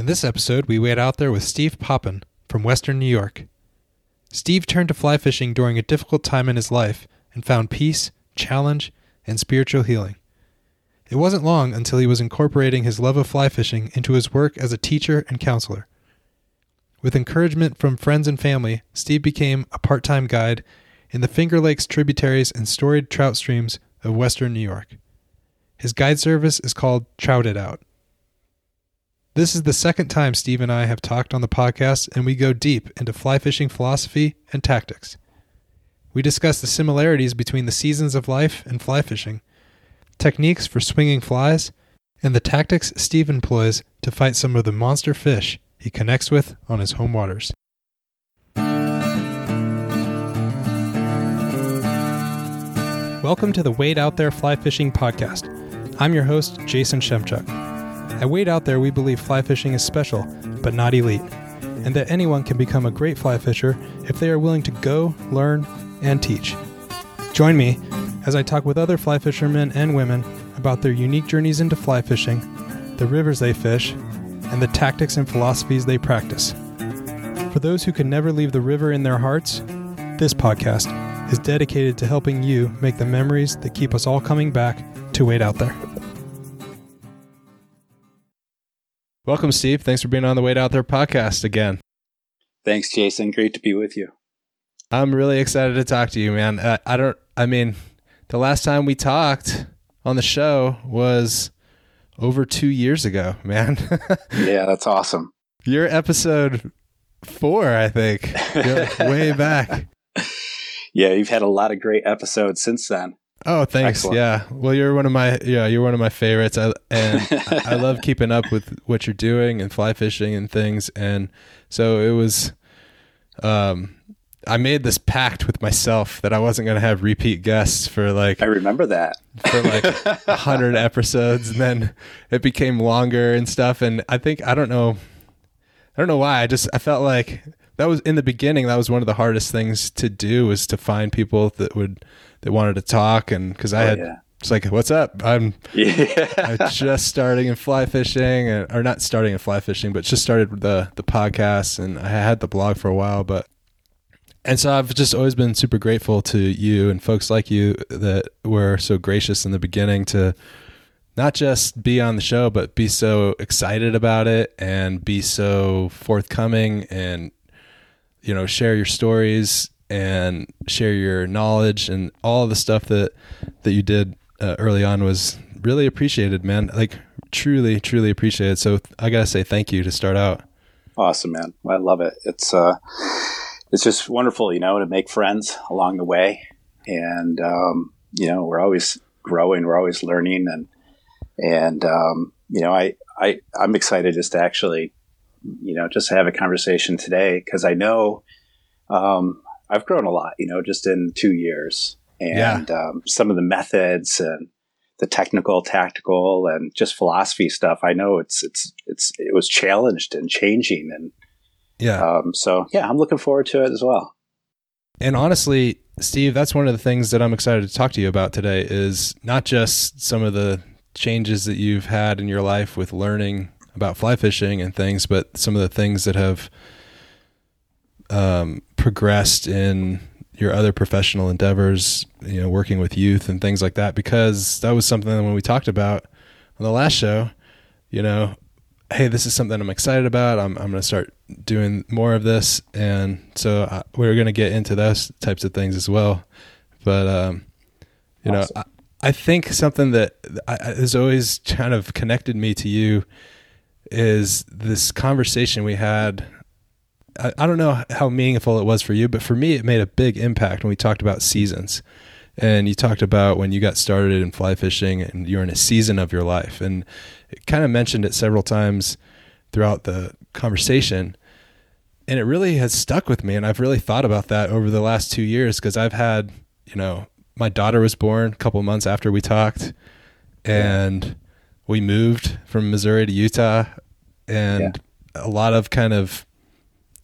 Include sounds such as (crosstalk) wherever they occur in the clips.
In this episode, we wade out there with Steve Popen from Western New York. Steve turned to fly fishing during a difficult time in his life and found peace, challenge, and spiritual healing. It wasn't long until he was incorporating his love of fly fishing into his work as a teacher and counselor. With encouragement from friends and family, Steve became a part time guide in the Finger Lakes tributaries and storied trout streams of western New York. His guide service is called Trout It Out. This is the second time Steve and I have talked on the podcast, and we go deep into fly fishing philosophy and tactics. We discuss the similarities between the seasons of life and fly fishing, techniques for swinging flies, and the tactics Steve employs to fight some of the monster fish he connects with on his home waters. Welcome to the Wade Out There Fly Fishing Podcast. I'm your host, Jason Shemchuk. At Wade Out There, we believe fly fishing is special, but not elite, and that anyone can become a great fly fisher if they are willing to go, learn, and teach. Join me as I talk with other fly fishermen and women about their unique journeys into fly fishing, the rivers they fish, and the tactics and philosophies they practice. For those who can never leave the river in their hearts, this podcast is dedicated to helping you make the memories that keep us all coming back to wade out there. Welcome, Steve. Thanks for being on the Wade Out There podcast again. Thanks, Jason. Great to be with you. I'm really excited to talk to you, man. Uh, I don't, I mean, the last time we talked on the show was over two years ago, man. (laughs) yeah, that's awesome. You're episode four, I think. (laughs) way back. Yeah, you've had a lot of great episodes since then. Oh, thanks. Excellent. Yeah. Well, you're one of my yeah, you're one of my favorites. I and (laughs) I love keeping up with what you're doing and fly fishing and things. And so it was um I made this pact with myself that I wasn't going to have repeat guests for like I remember that. for like 100 (laughs) episodes and then it became longer and stuff and I think I don't know I don't know why. I just I felt like that was in the beginning that was one of the hardest things to do was to find people that would that wanted to talk and because I oh, had yeah. it's like what's up I'm (laughs) yeah. I'm just starting in fly fishing and, or not starting in fly fishing but just started the the podcast and I had the blog for a while but and so I've just always been super grateful to you and folks like you that were so gracious in the beginning to not just be on the show but be so excited about it and be so forthcoming and you know share your stories and share your knowledge and all the stuff that that you did uh, early on was really appreciated man. Like truly truly appreciated so i gotta say thank you to start out. Awesome man. I love it. It's uh it's just wonderful you know to make friends along the way. And um you know we're always growing we're always learning and and um you know i i i'm excited just to actually you know, just have a conversation today because I know um, I've grown a lot, you know, just in two years. And yeah. um, some of the methods and the technical, tactical, and just philosophy stuff, I know it's it's it's it was challenged and changing, and yeah. Um, so yeah, I'm looking forward to it as well. And honestly, Steve, that's one of the things that I'm excited to talk to you about today. Is not just some of the changes that you've had in your life with learning about fly fishing and things, but some of the things that have um, progressed in your other professional endeavors, you know, working with youth and things like that, because that was something when we talked about on the last show, you know, hey, this is something I'm excited about. I'm, I'm going to start doing more of this. And so I, uh, we're going to get into those types of things as well. But, um, you awesome. know, I, I, think something that has always kind of connected me to you is this conversation we had. I, I don't know how meaningful it was for you, but for me, it made a big impact when we talked about seasons. And you talked about when you got started in fly fishing and you're in a season of your life. And it kind of mentioned it several times throughout the conversation. And it really has stuck with me. And I've really thought about that over the last two years because I've had, you know, my daughter was born a couple months after we talked. And we moved from Missouri to Utah, and yeah. a lot of kind of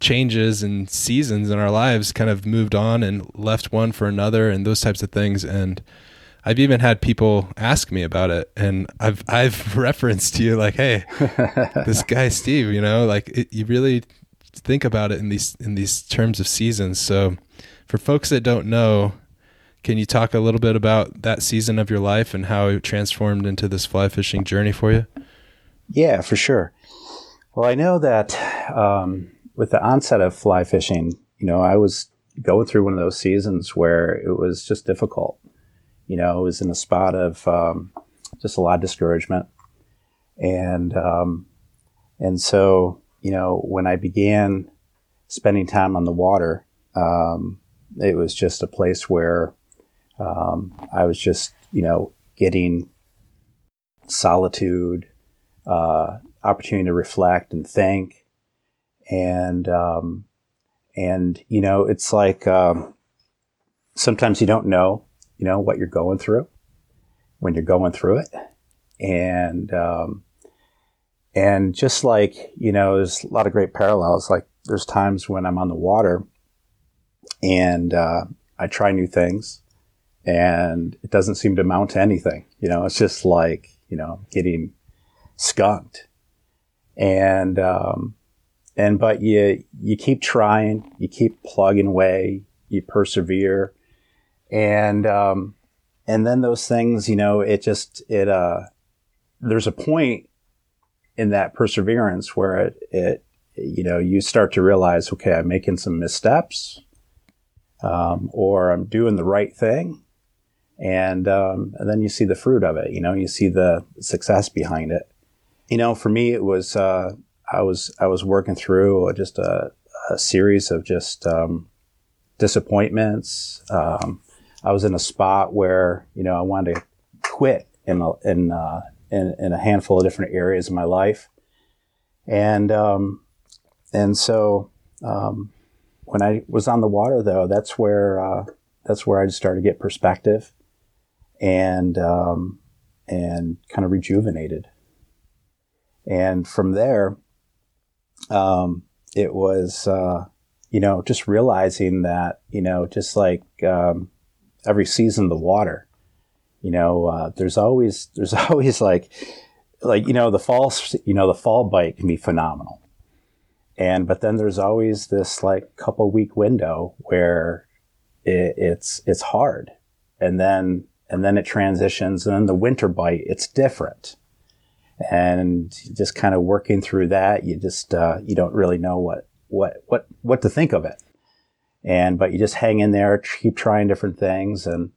changes and seasons in our lives kind of moved on and left one for another and those types of things. And I've even had people ask me about it, and I've (laughs) I've referenced you like, hey, (laughs) this guy Steve, you know, like it, you really think about it in these in these terms of seasons. So, for folks that don't know, can you talk a little bit about that season of your life and how it transformed into this fly fishing journey for you? Yeah, for sure. Well, I know that um, with the onset of fly fishing, you know, I was going through one of those seasons where it was just difficult. You know, I was in a spot of um, just a lot of discouragement, and um, and so you know when I began spending time on the water, um, it was just a place where um, I was just you know getting solitude, uh, opportunity to reflect and think, and um, and you know it's like um, sometimes you don't know you know, what you're going through when you're going through it. And, um, and just like, you know, there's a lot of great parallels. Like there's times when I'm on the water and, uh, I try new things and it doesn't seem to amount to anything. You know, it's just like, you know, getting skunked. And, um, and, but you, you keep trying, you keep plugging away, you persevere, and um, and then those things, you know, it just it uh, there's a point in that perseverance where it it you know you start to realize, okay, I'm making some missteps, um, or I'm doing the right thing, and um, and then you see the fruit of it. You know, you see the success behind it. You know, for me, it was uh, I was I was working through just a, a series of just um, disappointments, um, I was in a spot where you know I wanted to quit in a, in, uh, in, in a handful of different areas of my life, and um, and so um, when I was on the water though, that's where uh, that's where I started to get perspective, and um, and kind of rejuvenated, and from there, um, it was. Uh, you know, just realizing that, you know, just like um, every season the water. You know, uh, there's always (laughs) there's always like like you know the fall you know the fall bite can be phenomenal, and but then there's always this like couple week window where it, it's it's hard, and then and then it transitions, and then the winter bite it's different, and just kind of working through that, you just uh, you don't really know what what what what to think of it and but you just hang in there, keep trying different things, and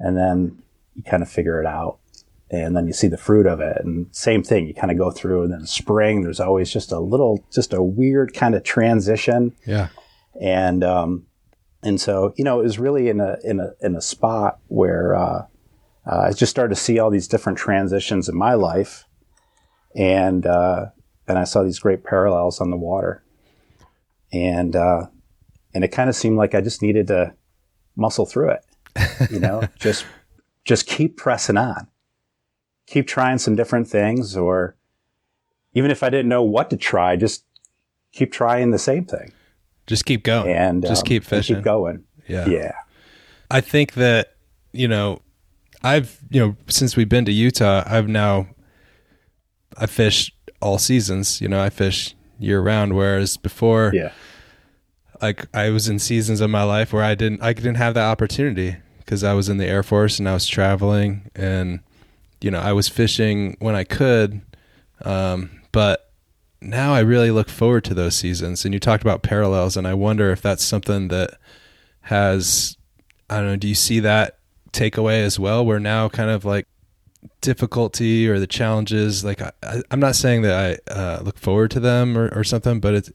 and then you kind of figure it out, and then you see the fruit of it. And same thing, you kind of go through, and then spring, there's always just a little, just a weird kind of transition. Yeah, and um, and so you know, it was really in a in a in a spot where uh, uh, I just started to see all these different transitions in my life, and uh, and I saw these great parallels on the water, and uh, and it kind of seemed like I just needed to muscle through it. You know, (laughs) just just keep pressing on, keep trying some different things, or even if I didn't know what to try, just keep trying the same thing. Just keep going, and just um, keep fishing, keep going. Yeah, yeah. I think that you know, I've you know since we've been to Utah, I've now I fish all seasons. You know, I fish year round, whereas before, yeah like I was in seasons of my life where I didn't I didn't have that opportunity because I was in the Air Force and I was traveling and you know I was fishing when I could, um, but now I really look forward to those seasons. And you talked about parallels, and I wonder if that's something that has I don't know. Do you see that takeaway as well? Where now kind of like difficulty or the challenges like I, am not saying that i uh, look forward to them or, or something but it's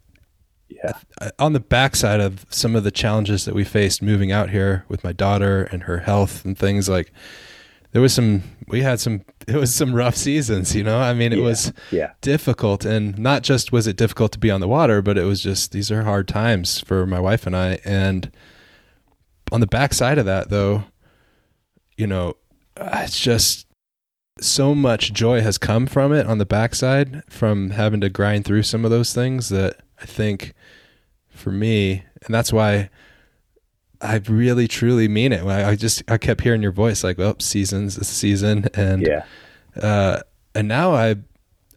yeah. On the backside of some of the challenges that we faced moving out here with my daughter and her health and things like there was some we had some (laughs) it was some rough seasons you know i mean it yeah. was yeah. difficult and not just was it difficult to be on the water but it was just these are hard times for my wife and i and on the backside of that though you know it's just so much joy has come from it on the backside from having to grind through some of those things that I think for me, and that's why I really truly mean it. I, just I kept hearing your voice like, "Oh, seasons, it's season," and yeah, uh, and now I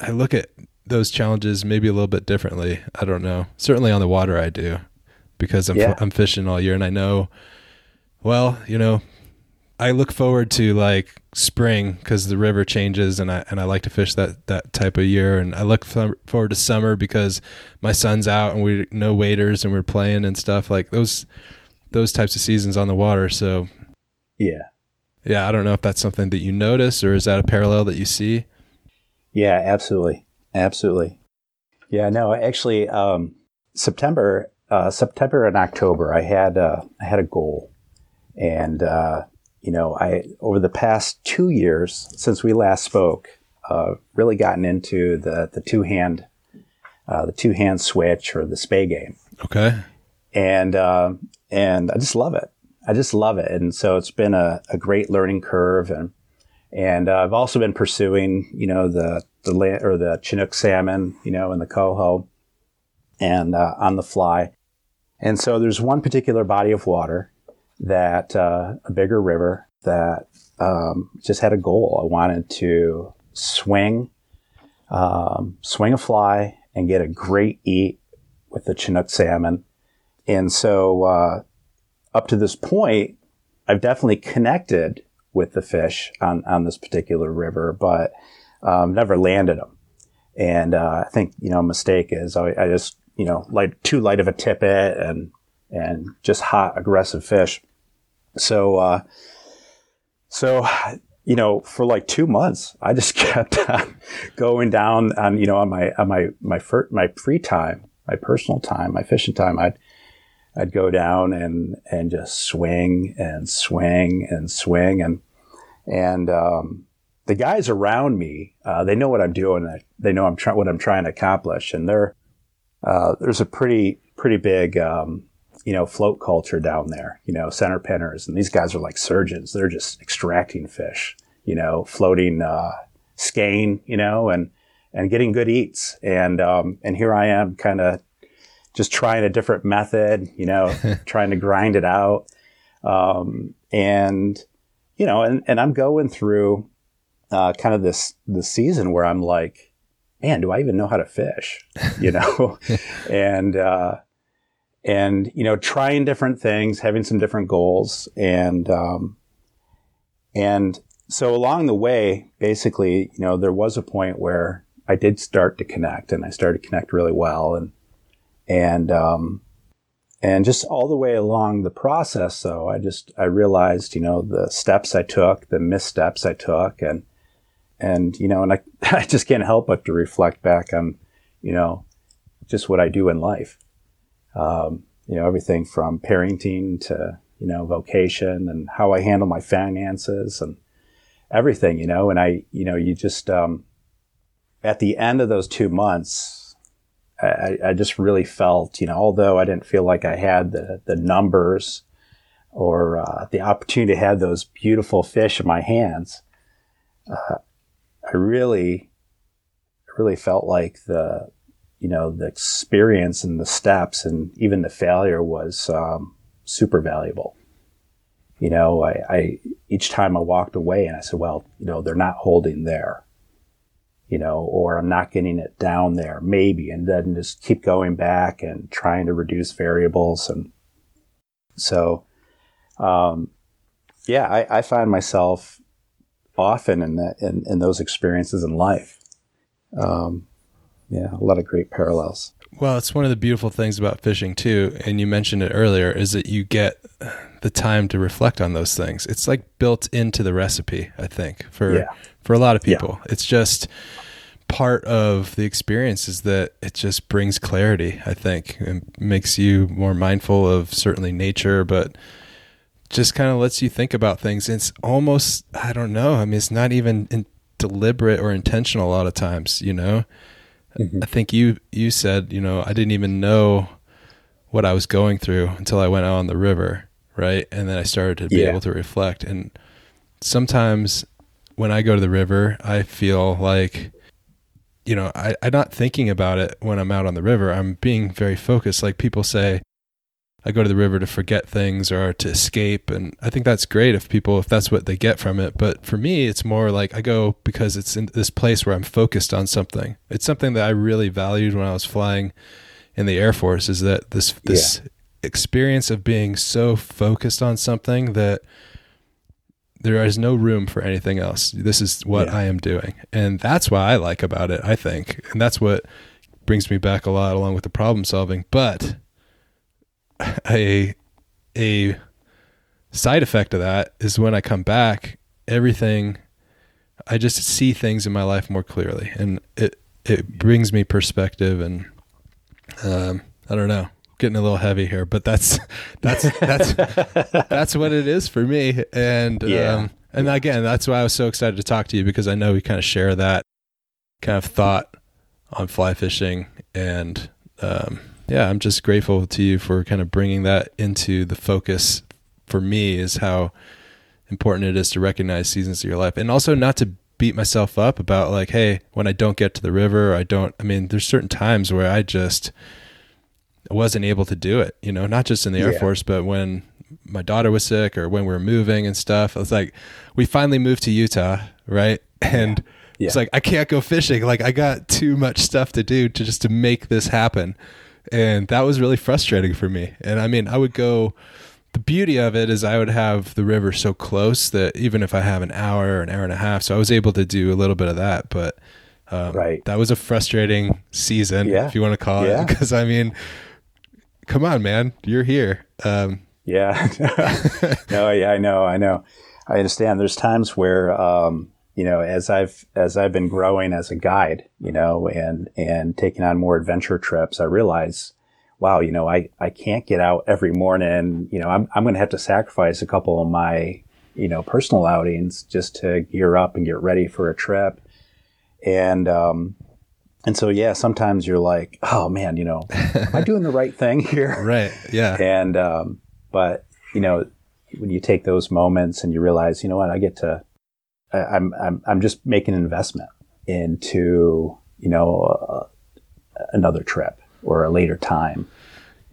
I look at those challenges maybe a little bit differently. I don't know. Certainly on the water, I do because I'm Yeah. I'm fishing all year, and I know. Well, you know, I look forward to like spring because the river changes, and I and I like to fish that that type of year. And I look forward to summer because my son's out and we no waders and we're playing and stuff like those those types of seasons on the water. So yeah, yeah, I don't know if that's something that you notice or is that a parallel that you see. yeah, absolutely, absolutely. Yeah, no, actually, um, September, uh, September and October, I had uh, I had a goal, and uh, you know, I over the past two years since we last spoke, uh, really gotten into the the two hand, uh, the two hand switch or the spey game. Okay. and uh, and I just love it. I just love it, and so it's been a, a great learning curve, and and uh, I've also been pursuing, you know, the the la- or the Chinook salmon, you know, and the coho, and uh, on the fly, and so there's one particular body of water that uh, a bigger river that um, just had a goal. I wanted to swing, um, swing a fly, and get a great eat with the Chinook salmon. And so, uh, up to this point, I've definitely connected with the fish on, on this particular river, but um, never landed them. And uh, I think you know, mistake is I, I just you know light too light of a tippet and and just hot aggressive fish. So uh, so you know, for like two months, I just (laughs) kept going down on you know on my on my my fir- my free time, my personal time, my fishing time. I'd I'd go down and and just swing and swing and swing and and um, the guys around me, uh, they know what I'm doing. They- They know I'm trying what I'm trying to accomplish, and they're uh, there's a pretty pretty big um, you know float culture down there. You know center pinners, and these guys are like surgeons. They're just extracting fish. You know, floating uh, skein. You know, and and getting good eats. And um, and here I am, kind of just trying a different method, you know, (laughs) trying to grind it out. Um, and, you know, and, and I'm going through, uh, kind of this, this season where I'm like, man, do I even know how to fish? You know, (laughs) (laughs) and, uh, and, you know, trying different things, having some different goals. And, um, and so along the way, basically, you know, there was a point where I did start to connect and I started to connect really well. And, and um, and just all the way along the process though i just i realized you know the steps i took the missteps i took and and you know and i, (laughs) I just can't help but to reflect back on you know just what i do in life um, you know everything from parenting to you know vocation and how i handle my finances and everything you know and i you know you just um, at the end of those two months I, I just really felt, you know, although I didn't feel like I had the, the numbers or uh, the opportunity to have those beautiful fish in my hands, uh, I really, really felt like the, you know, the experience and the steps and even the failure was um, super valuable. You know, I, I each time I walked away and I said, well, you know, they're not holding there you know, or I'm not getting it down there, maybe, and then just keep going back and trying to reduce variables. And so, um, yeah, I, I find myself often in that, in, in those experiences in life. Um, yeah, a lot of great parallels. Well, it's one of the beautiful things about fishing too, and you mentioned it earlier, is that you get the time to reflect on those things. It's like built into the recipe, I think, for Yeah. for a lot of Yeah. people. It's just part of the experience is that it just brings clarity, I think, and makes you more mindful of certainly nature, but just kind of lets you think about things. It's almost I don't know. I mean, it's not even in deliberate or intentional a lot of times, you know. I think you you said, you know, I didn't even know what I was going through until I went out on the river, right? And then I started to be Yeah. able to reflect. And sometimes when I go to the river, I feel like, you know, I, I'm not thinking about it when I'm out on the river. I'm being very focused. Like people say, I go to the river to forget things or to escape. And I think that's great if people, if that's what they get from it. But for me, it's more like I go because it's in this place where I'm focused on something. It's something that I really valued when I was flying in the Air Force is that this, this yeah. experience of being so focused on something that there is no room for anything else. This is what yeah. I am doing. And that's what I like about it, I think. And that's what brings me back a lot along with the problem solving. But a a side effect of that is when I come back, everything I just see things in my life more clearly, and it it brings me perspective, and um, I don't know, getting a little heavy here, but that's (laughs) that's that's (laughs) that's what it is for me, and yeah. um, and again, that's why I was so excited to talk to you because I know we kind of share that kind of thought on fly fishing, and um, yeah, I'm just grateful to you for kind of bringing that into the focus for me is how important it is to recognize seasons of your life and also not to beat myself up about like, hey, when I don't get to the river, I don't, I mean, there's certain times where I just wasn't able to do it, you know, not just in the Air Force, but when my daughter was sick or when we were moving and stuff. I was like, we finally moved to Utah, right? (laughs) And yeah. it's like, I can't go fishing. Like, I got too much stuff to do to just to make this happen and that was really frustrating for me. And I mean, I would go. The beauty of it is I would have the river so close that even if I have an hour or an hour and a half, so I was able to do a little bit of that. But um, right, that was a frustrating season, yeah. if you want to call yeah. (laughs) it, because I mean, come on, man, you're here. Um, yeah, (laughs) no, yeah, I know, I know, I understand. There's times where um, you know, as I've as I've been growing as a guide, you know, and and taking on more adventure trips, I realize, wow, you know, I I can't get out every morning. You know, I'm I'm going to have to sacrifice a couple of my you know personal outings just to gear up and get ready for a trip, and um, and so yeah, sometimes you're like, oh man, you know, am I doing the right thing (laughs) here? (laughs) Right. Yeah. And um, but you know, when you take those moments and you realize, you know what, I get to I'm, I'm, I'm just making an investment into, you know, uh, another trip or a later time.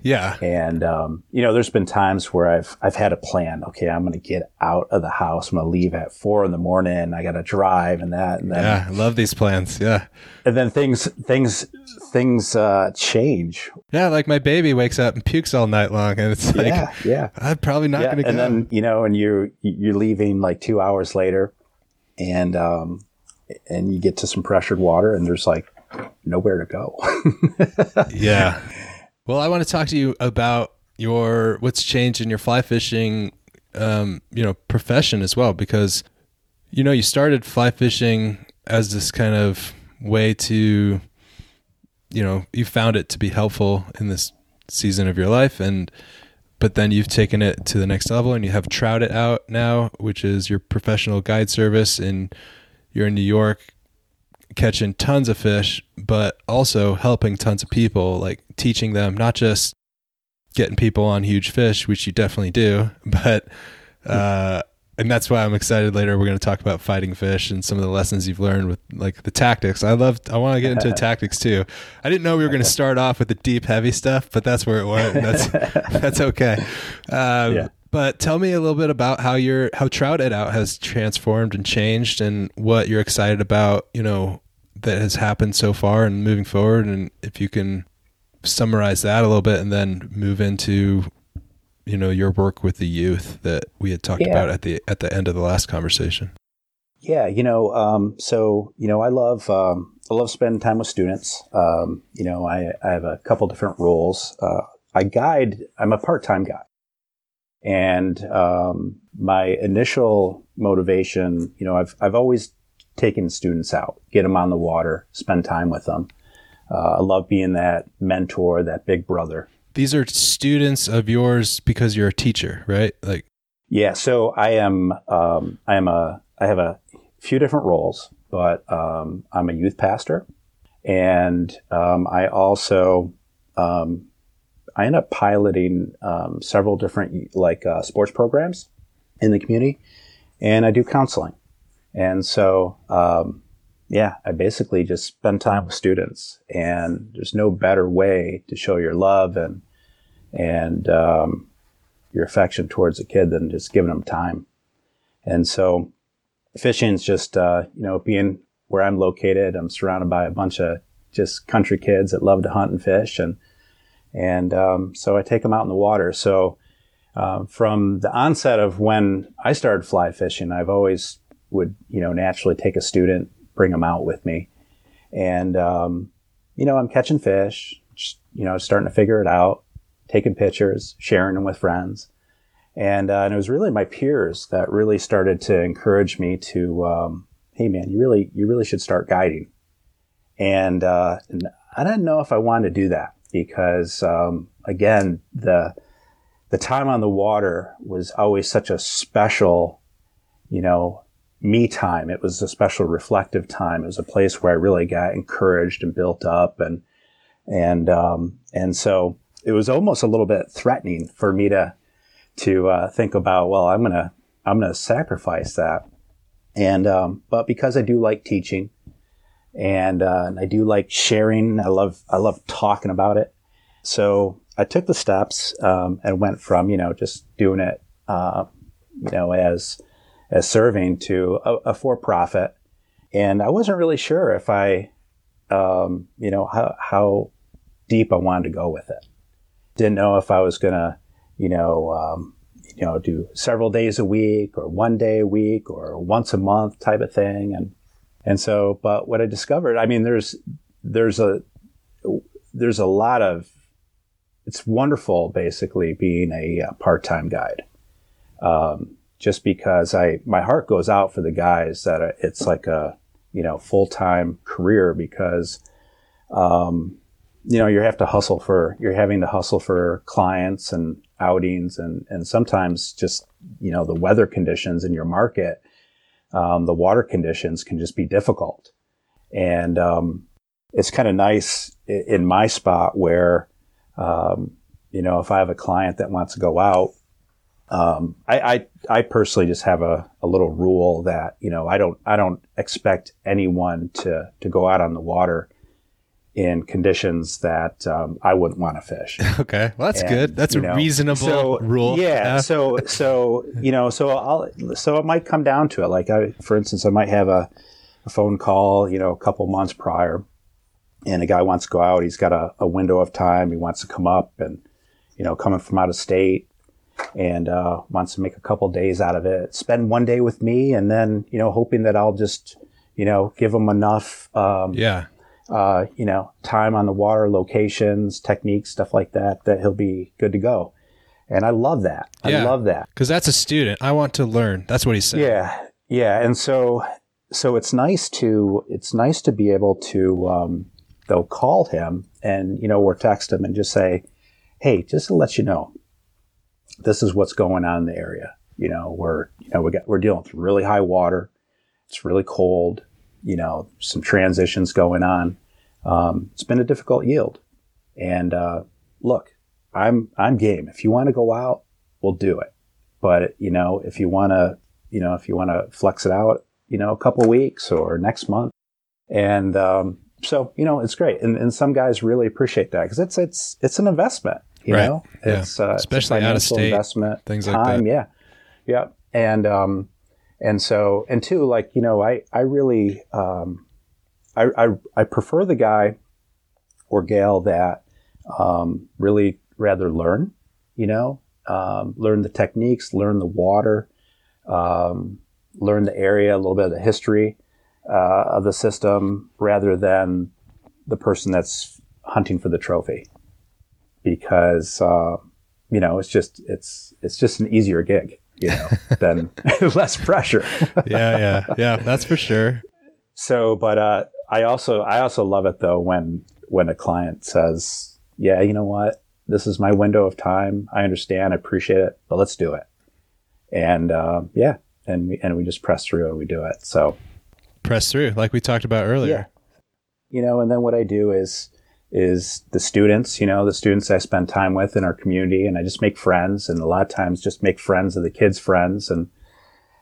Yeah. And, um, you know, there's been times where I've, I've had a plan. Okay. I'm going to get out of the house. I'm going to leave at four in the morning. I got to drive and that. And then, yeah. I love these plans. Yeah. And then things, things, things, uh, change. Yeah. Like my baby wakes up and pukes all night long and it's like, yeah, yeah. I'm probably not yeah, going to go. And then, you know, and you're, you're leaving like two hours later and um, and you get to some pressured water, and there's like nowhere to go. (laughs) yeah. Well, I want to talk to you about your what's changed in your fly fishing, um, you know, profession as well, because you know you started fly fishing as this kind of way to, you know, you found it to be helpful in this season of your life, and but then you've taken it to the next level and you have Trout It Out now, which is your professional guide service, and you're in New York catching tons of fish, but also helping tons of people, like teaching them not just getting people on huge fish, which you definitely do, (laughs) but uh, and that's why I'm excited. Later, we're going to talk about fighting fish and some of the lessons you've learned with like the tactics. I love. I want to get into (laughs) tactics too. I didn't know we were going to start off with the deep, heavy stuff, but that's where it went. (laughs) That's that's okay. Um, yeah. But tell me a little bit about how your how Trout It Out has transformed and changed, and what you're excited about. You know that has happened so far and moving forward, and if you can summarize that a little bit, and then move into you know your work with the youth that we had talked yeah. about at the at the end of the last conversation. Yeah, you know, um, so you know, I love um, I love spending time with students. Um, you know, I, I have a couple different roles. Uh, I guide. I'm a part time guy, and um, my initial motivation, you know, I've I've always taken students out, get them on the water, spend time with them. Uh, I love being that mentor, that big brother these are students of yours because you're a teacher, right? Like, yeah. So I am. Um, I am a. I have a few different roles, but um, I'm a youth pastor, and um, I also um, I end up piloting um, several different like uh, sports programs in the community, and I do counseling, and so um, yeah, I basically just spend time with students, and there's no better way to show your love and and um, your affection towards a kid than just giving them time. And so fishing is just, uh, you know, being where I'm located, I'm surrounded by a bunch of just country kids that love to hunt and fish. And, and um, so I take them out in the water. So uh, from the onset of when I started fly fishing, I've always would, you know, naturally take a student, bring them out with me. And, um, you know, I'm catching fish, just, you know, starting to figure it out, taking pictures, sharing them with friends. And, uh, and it was really my peers that really started to encourage me to, um, hey man, you really, you really should start guiding. And, uh, and I didn't know if I wanted to do that because, um, again, the, the time on the water was always such a special, you know, me time. It was a special reflective time. It was a place where I really got encouraged and built up and, and, um, and so it was almost a little bit threatening for me to, to, uh, think about, well, I'm to, I'm to sacrifice that. And, um, but because I do like teaching and, uh, and I do like sharing, I love, I love talking about it. So I took the steps, um, and went from, you know, just doing it, uh, you know, as, as serving to a, a for profit. And I wasn't really sure if I, um, you know, how, how deep I wanted to go with it. Didn't know if I was to, you know, um, you know, do several days a week or one day a week or once a month type of thing. And, and so, but what I discovered, I mean, there's, there's a, there's a lot of, it's wonderful basically being a, a part-time guide. Um, just because I my heart goes out for the guys that it's like a you know full time career because um, you know you have to hustle for you're having to hustle for clients and outings and and sometimes just you know the weather conditions in your market um, the water conditions can just be difficult. And um, it's kind of nice in my spot where um, you know if I have a client that wants to go out um, I, I, I personally just have a, a little rule that you know I don't I don't expect anyone to to go out on the water in conditions that um, I wouldn't want to fish. (laughs) Okay, well that's and, good. That's a know, reasonable so, rule. Yeah. so so you know so I'll so it might come down to it. Like I, for instance, I might have a, a phone call you know a couple months prior, and a guy wants to go out. He's got a, a window of time. He wants to come up and you know coming from out of state and uh, wants to make a couple days out of it. Spend one day with me, and then you know, hoping that I'll just you know give him enough. Um, yeah. Uh, you know, time on the water, locations, techniques, stuff like that, that he'll be good to go. And I love that. I yeah. love that because that's a student. I want to learn. That's what he said. Yeah, yeah. And so, so it's nice to it's nice to be able to um, they'll call him and you know or text him and just say, hey, just to let you know, this is what's going on in the area. You know, we're, you know, we got, we're dealing with really high water. It's really cold. You know, some transitions going on. Um, it's been a difficult yield. And, uh, look, I'm, I'm game. If you want to go out, we'll do it. But, you know, if you want to, you know, if you want to flex it out, you know, a couple weeks or next month. And, um, so, you know, it's great. And, and some guys really appreciate that because it's, it's, it's an investment. You right. know, it's yeah. uh, especially it's out of state investment, things time, like that. Yeah, yeah, and um, and so and two, like you know, I I really um, I, I I prefer the guy or gal that um, really rather learn, you know, um, learn the techniques, learn the water, um, learn the area, a little bit of the history uh, of the system, rather than the person that's hunting for the trophy. Because uh, you know it's just it's it's just an easier gig, you know, than (laughs) less pressure. (laughs) yeah, yeah, yeah. That's for sure. So, but uh, I also I also love it though when when a client says, "Yeah, you know what, this is my window of time. I understand, I appreciate it, but let's do it." And uh, yeah, and we and we just press through and we do it. So press through, like we talked about earlier. Yeah. You know, and then what I do is is the students, you know, the students I spend time with in our community and I just make friends and a lot of times just make friends of the kids' friends and,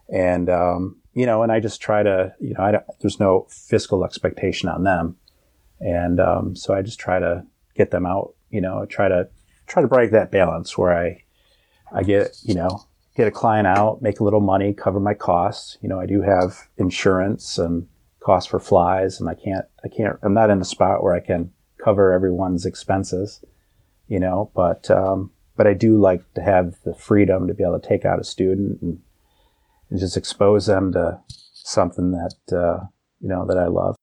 and, um, you know, and I just try to, you know, I don't, there's no fiscal expectation on them. And, um, so I just try to get them out, you know, I try to try to break that balance where I, I get, you know, get a client out, make a little money, cover my costs. You know, I do have insurance and costs for flies and I can't, I can't, I'm not in a spot where I can cover everyone's expenses, you know, but, um, but I do like to have the freedom to be able to take out a student and, and just expose them to something that, uh, you know, that I love.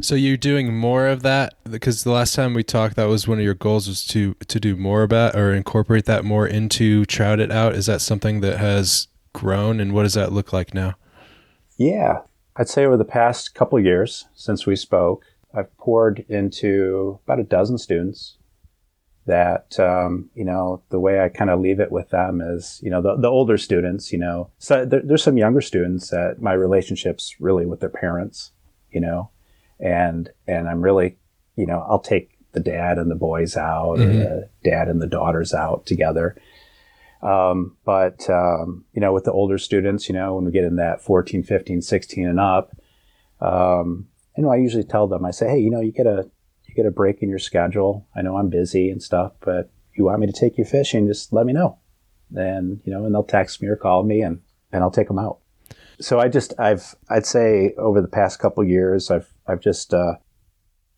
So you're doing more of that because the last time we talked, that was one of your goals was to to do more about or incorporate that more into Trout It Out. Is that something that has grown, and what does that look like now? Yeah, I'd say over the past couple years since we spoke, I've poured into about a dozen students. That um, you know, the way I kind of leave it with them is, you know, the, the older students, you know, so there, there's some younger students that my relationships really with their parents, you know, and and I'm really, you know, I'll take the dad and the boys out, mm-hmm. or the dad and the daughters out together. Um, but um, you know, with the older students, you know, when we get in that 14, 15, 16 and up, um, you know, I usually tell them, I say, hey, you know, you get a you get a break in your schedule. I know I'm busy and stuff, but you want me to take you fishing, just let me know. And you know, and they'll text me or call me, and and I'll take them out so I just I've I'd say over the past couple years I've I've just uh,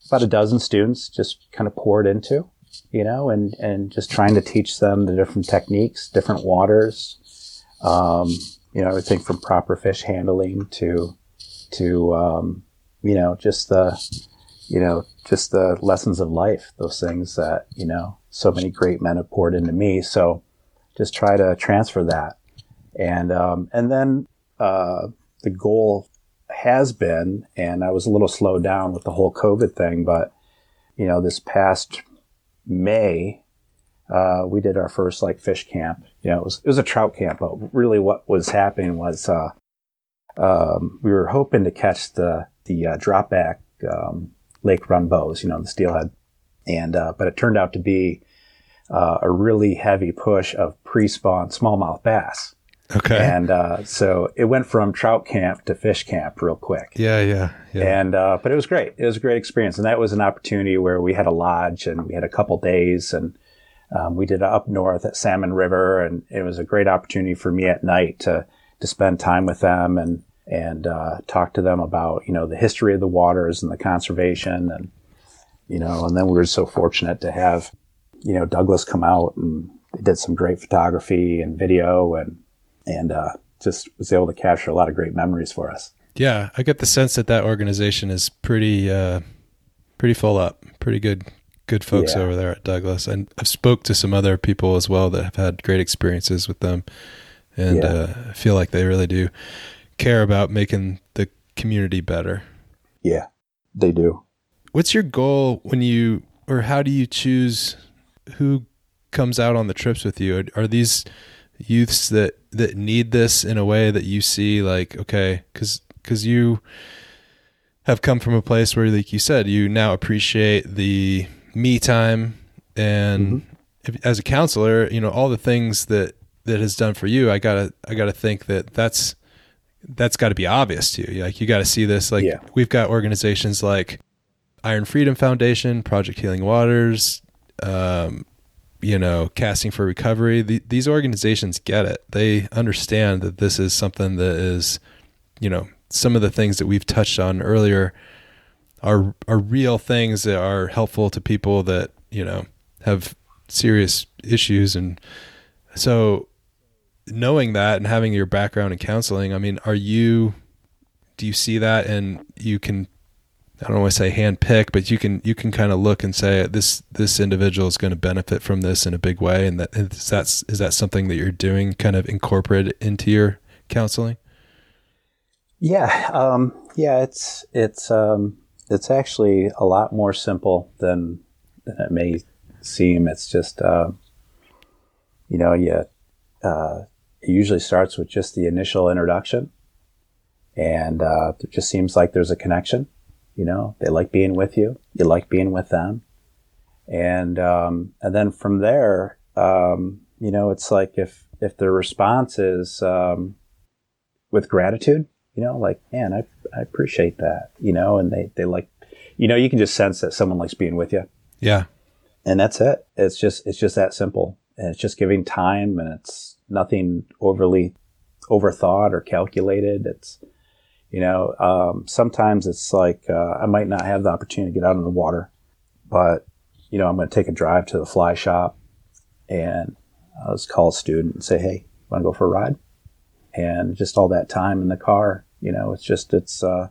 about a dozen students just kind of poured into you know and and just trying to teach them the different techniques, different waters, um, you know everything from proper fish handling to to um, you know just the you know just the lessons of life, those things that you know so many great men have poured into me. So just try to transfer that and um, and then uh, the goal has been, and I was a little slowed down with the whole COVID thing, but you know, this past May, uh, we did our first like fish camp. You know, it was it was a trout camp, but really what was happening was uh, um, we were hoping to catch the the uh, drop back um, lake run bows, you know, the steelhead, and uh, but it turned out to be uh, a really heavy push of pre-spawn smallmouth bass. Okay. And uh, so it went from trout camp to fish camp real quick. Yeah, yeah, yeah. And uh, but it was great. It was a great experience, and that was an opportunity where we had a lodge and we had a couple days, and um, we did up north at Salmon River, and it was a great opportunity for me at night to to spend time with them and and uh, talk to them about you know the history of the waters and the conservation, and you know, and then we were so fortunate to have you know Douglas come out and they did some great photography and video and and uh, just was able to capture a lot of great memories for us. Yeah, I get the sense that that organization is pretty uh, pretty full up, pretty good good folks yeah. over there at Douglas. And I've spoke to some other people as well that have had great experiences with them, and yeah. uh, feel like they really do care about making the community better. Yeah, they do. What's your goal when you, or how do you choose who comes out on the trips with you? Are, are these youths that that need this in a way that you see like okay because because you have come from a place where like you said you now appreciate the me time and mm-hmm. if, as a counselor you know all the things that that has done for you i gotta i gotta think that that's that's got to be obvious to you like you got to see this like yeah. we've got organizations like iron freedom foundation project healing waters um, you know, casting for recovery, the, these organizations get it. They understand that this is something that is, you know, some of the things that we've touched on earlier are are real things that are helpful to people that you know have serious issues, and so knowing that and having your background in counseling, I mean, are you? Do you see that, and you can I don't want to say hand pick, but you can you can kind of look and say this this individual is going to benefit from this in a big way, and that is that's is that something that you're doing, kind of incorporated into your counseling? Yeah, um, yeah, it's it's um, it's actually a lot more simple than than it may seem. It's just uh, you know, yeah, uh, it usually starts with just the initial introduction, and uh, it just seems like there's a connection you know, they like being with you. You like being with them. And, um, and then from there, um, you know, it's like if, if the response is, um, with gratitude, you know, like, man, I, I appreciate that, you know, and they, they like, you know, you can just sense that someone likes being with you. Yeah. and that's it. It's just it's just that simple, and it's just giving time, and it's nothing overly overthought or calculated. It's you know um, sometimes it's like uh, I might not have the opportunity to get out in the water, but you know I'm going to take a drive to the fly shop, and I'll just call a student and say, hey, want to go for a ride? And just all that time in the car, you know, it's just it's uh,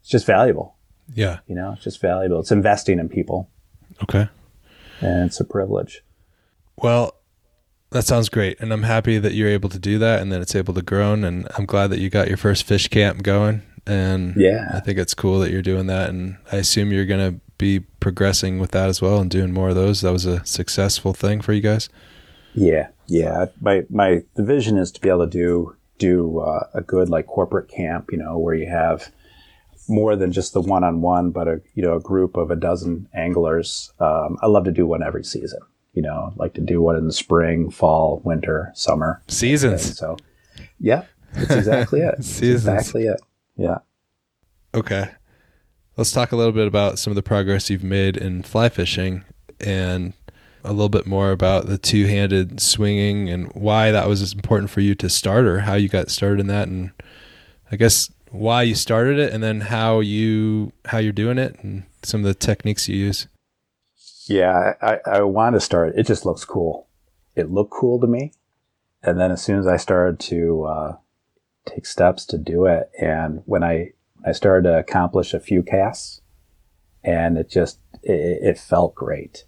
it's just valuable. Yeah. You know, it's just valuable. It's investing in people. Okay. And it's a privilege. Well, that sounds great. And I'm happy that you're able to do that and that it's able to grow. And I'm glad that you got your first fish camp going. And yeah, I think it's cool that you're doing that. And I assume you're going to be progressing with that as well and doing more of those. That was a successful thing for you guys. Yeah. Yeah. My, my, the vision is to be able to do, do uh, a good like corporate camp, you know, where you have, more than just the one on one, but a you know a group of a dozen anglers. Um, I love to do one every season. You know, like to do one in the spring, fall, winter, summer seasons. So, yeah, that's exactly it. (laughs) seasons. exactly it. Yeah. Okay. Let's talk a little bit about some of the progress you've made in fly fishing and a little bit more about the two handed swinging and why that was important for you to start or how you got started in that. And I guess why you started it and then how you how you're doing it and some of the techniques you use. Yeah, I, I want to start. It just looks cool. It looked cool to me, and then as soon as I started to uh, take steps to do it, and when I I started to accomplish a few casts, and it just it, it felt great.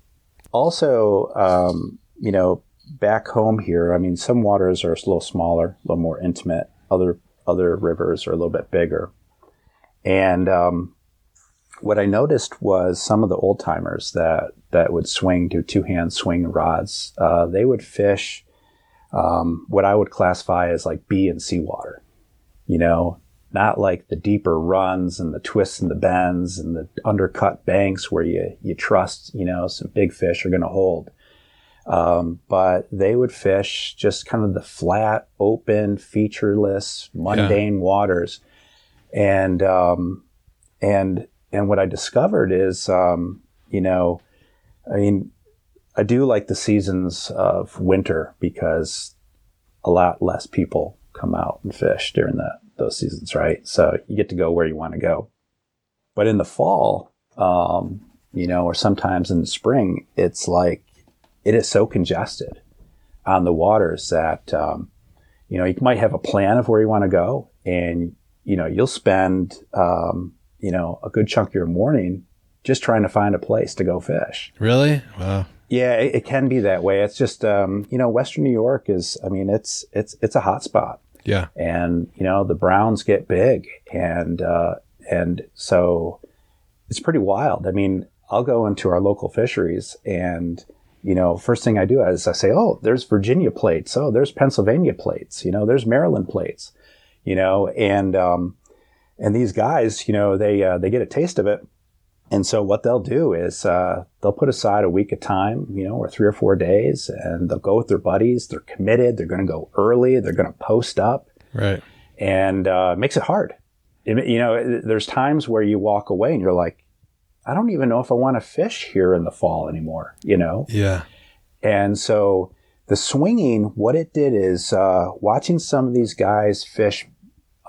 Also, um, you know, back home here, I mean, some waters are a little smaller, a little more intimate. Other other rivers are a little bit bigger. And um, what I noticed was some of the old timers that that would swing, do two hand swing rods. Uh, they would fish um, what I would classify as like B and C water. You know, not like the deeper runs and the twists and the bends and the undercut banks where you you trust you know some big fish are going to hold. Um, but they would fish just kind of the flat, open, featureless, mundane yeah. waters. And, um, and, and what I discovered is, um, you know, I mean, I do like the seasons of winter because a lot less people come out and fish during that, those seasons, right? So you get to go where you want to go. But in the fall, um, you know, or sometimes in the spring, it's like it is so congested on the waters that um, you know you might have a plan of where you want to go, and you know you'll spend um, you know a good chunk of your morning just trying to find a place to go fish. Really? Wow. Yeah, it, it can be that way. It's just um, you know Western New York is. I mean, it's it's it's a hot spot. Yeah. And you know the browns get big, and uh, and so it's pretty wild. I mean, I'll go into our local fisheries and you know, first thing I do is I say, oh, there's Virginia plates. Oh, there's Pennsylvania plates. You know, there's Maryland plates. You know, and um, and these guys, you know, they uh, they get a taste of it, and so what they'll do is uh, they'll put aside a week of time, you know, or three or four days, and they'll go with their buddies. They're committed. They're going to go early. They're going to post up. Right. And uh, makes it hard. It, you know, there's times where you walk away and you're like, I don't even know if I want to fish here in the fall anymore, you know? Yeah. And so the swinging, what it did is uh, watching some of these guys fish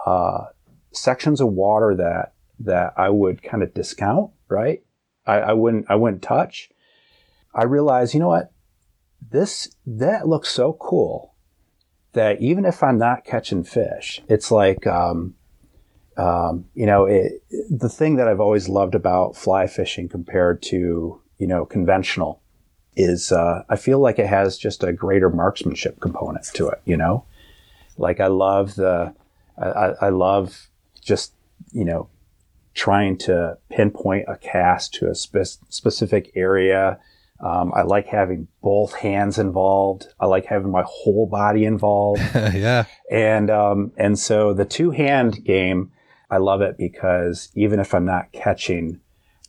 uh, sections of water that that I would kind of discount, right? I, I wouldn't I wouldn't touch. I realized, you know what? This that looks so cool that even if I'm not catching fish, it's like um, um, you know, it, the thing that I've always loved about fly fishing compared to, you know, conventional is, uh, I feel like it has just a greater marksmanship component to it, you know? Like I love the, I, I love just, you know, trying to pinpoint a cast to a spe- specific area. Um, I like having both hands involved. I like having my whole body involved. (laughs) yeah. And, um, and so the two hand game, I love it because even if I'm not catching,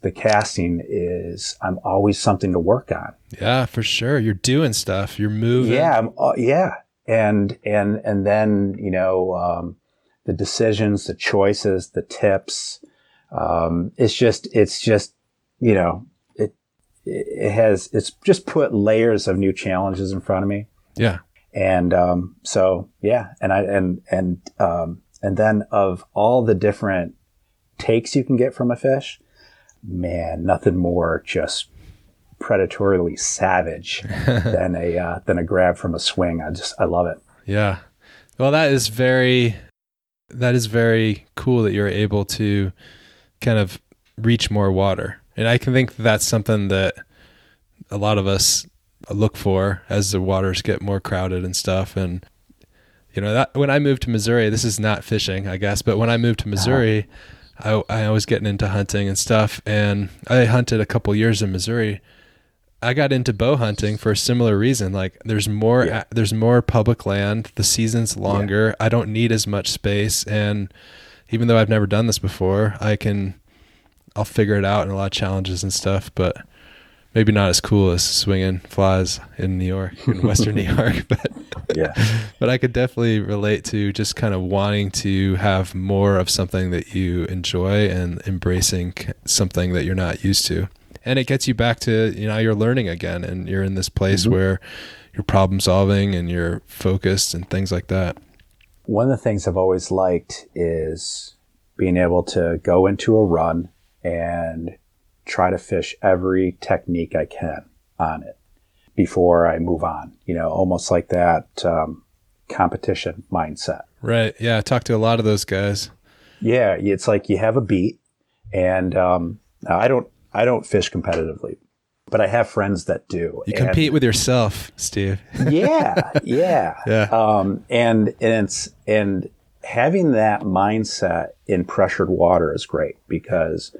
the casting is I'm always something to work on. Yeah, for sure. You're doing stuff. You're moving. Yeah, uh, yeah, and and and then you know um, the decisions, the choices, the tips. Um, it's just it's just you know it it has it's just put layers of new challenges in front of me. Yeah. And um, so yeah, and I and and um, and then of all the different takes you can get from a fish, man, nothing more just predatorily savage (laughs) than a uh, than a grab from a swing. I just I love it. Yeah. Well, that is very that is very cool that you're able to kind of reach more water. And I can think that's something that a lot of us look for as the waters get more crowded and stuff and you know that when I moved to Missouri, this is not fishing, I guess, but when I moved to Missouri, uh-huh. I, I was getting into hunting and stuff, and I hunted a couple years in Missouri, I got into bow hunting for a similar reason. Like there's more yeah. there's more public land, the season's longer. Yeah. I don't need as much space and even though I've never done this before, I can I'll figure it out in a lot of challenges and stuff, but maybe not as cool as swinging flies in New York, in Western New York, (laughs) but yeah, (laughs) but I could definitely relate to just kind of wanting to have more of something that you enjoy and embracing something that you're not used to and it gets you back to you know you're learning again and you're in this place mm-hmm. where you're problem solving and you're focused and things like that. One of the things i've always liked is being able to go into a run and try to fish every technique i can on it before i move on you know almost like that um, competition mindset. Right. Yeah. I talked to a lot of those guys. Yeah. It's like you have a beat and um, I don't I don't fish competitively, but I have friends that do. You compete with yourself, Steve. (laughs) yeah, yeah, yeah. Um, and and it's and having that mindset in pressured water is great because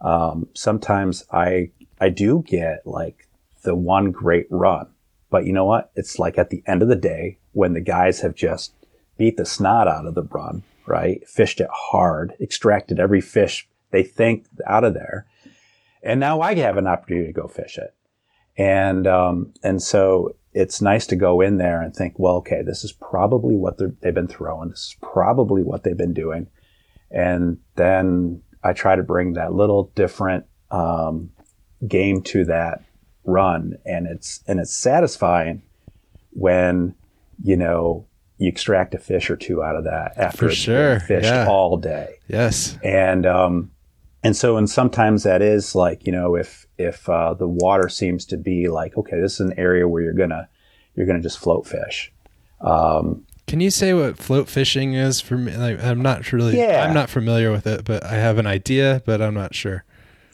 um, sometimes I I do get like the one great run, but you know what? It's like at the end of the day when the guys have just beat the snot out of the run, right? Fished it hard, extracted every fish they think out of there and now I have an opportunity to go fish it. And, um, and so it's nice to go in there and think, well, okay, this is probably what they've been throwing. This is probably what they've been doing. And then I try to bring that little different, um, game to that run. And it's, and it's satisfying when, you know, you extract a fish or two out of that after For sure. fished yeah. all day. Yes. And, um, and so, and sometimes that is like, you know, if, if, uh, the water seems to be like, okay, this is an area where you're gonna, you're gonna just float fish. Um, can you say what float fishing is for me? Like, I'm not really, yeah. I'm not familiar with it, but I have an idea, but I'm not sure.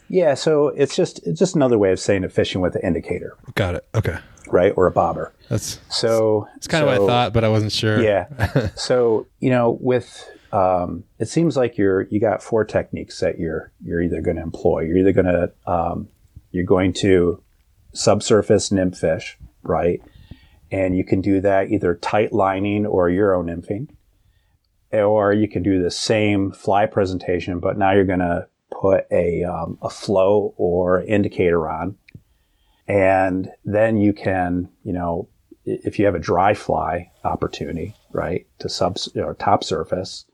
Yeah. So it's just, it's just another way of saying it fishing with an indicator. Got it. Okay. Right. Or a bobber. That's so, it's kind so, of what I thought, but I wasn't sure. Yeah. (laughs) so, you know, with, um, it seems like you're you got four techniques that you're you're either going to employ. You're either going to um, you're going to subsurface nymph fish, right? And you can do that either tight lining or Euro nymphing, or you can do the same fly presentation, but now you're going to put a um, a flow or indicator on, and then you can you know if you have a dry fly opportunity, right, to sub or top surface,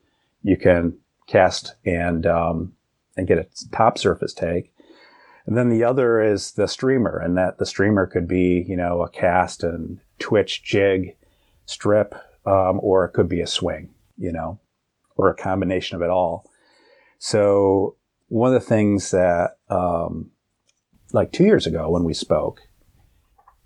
you can cast and um, and get a top surface take. And then the other is the streamer, and that the streamer could be you know a cast and twitch jig strip, um, or it could be a swing, you know, or a combination of it all. So one of the things that um, like two years ago when we spoke,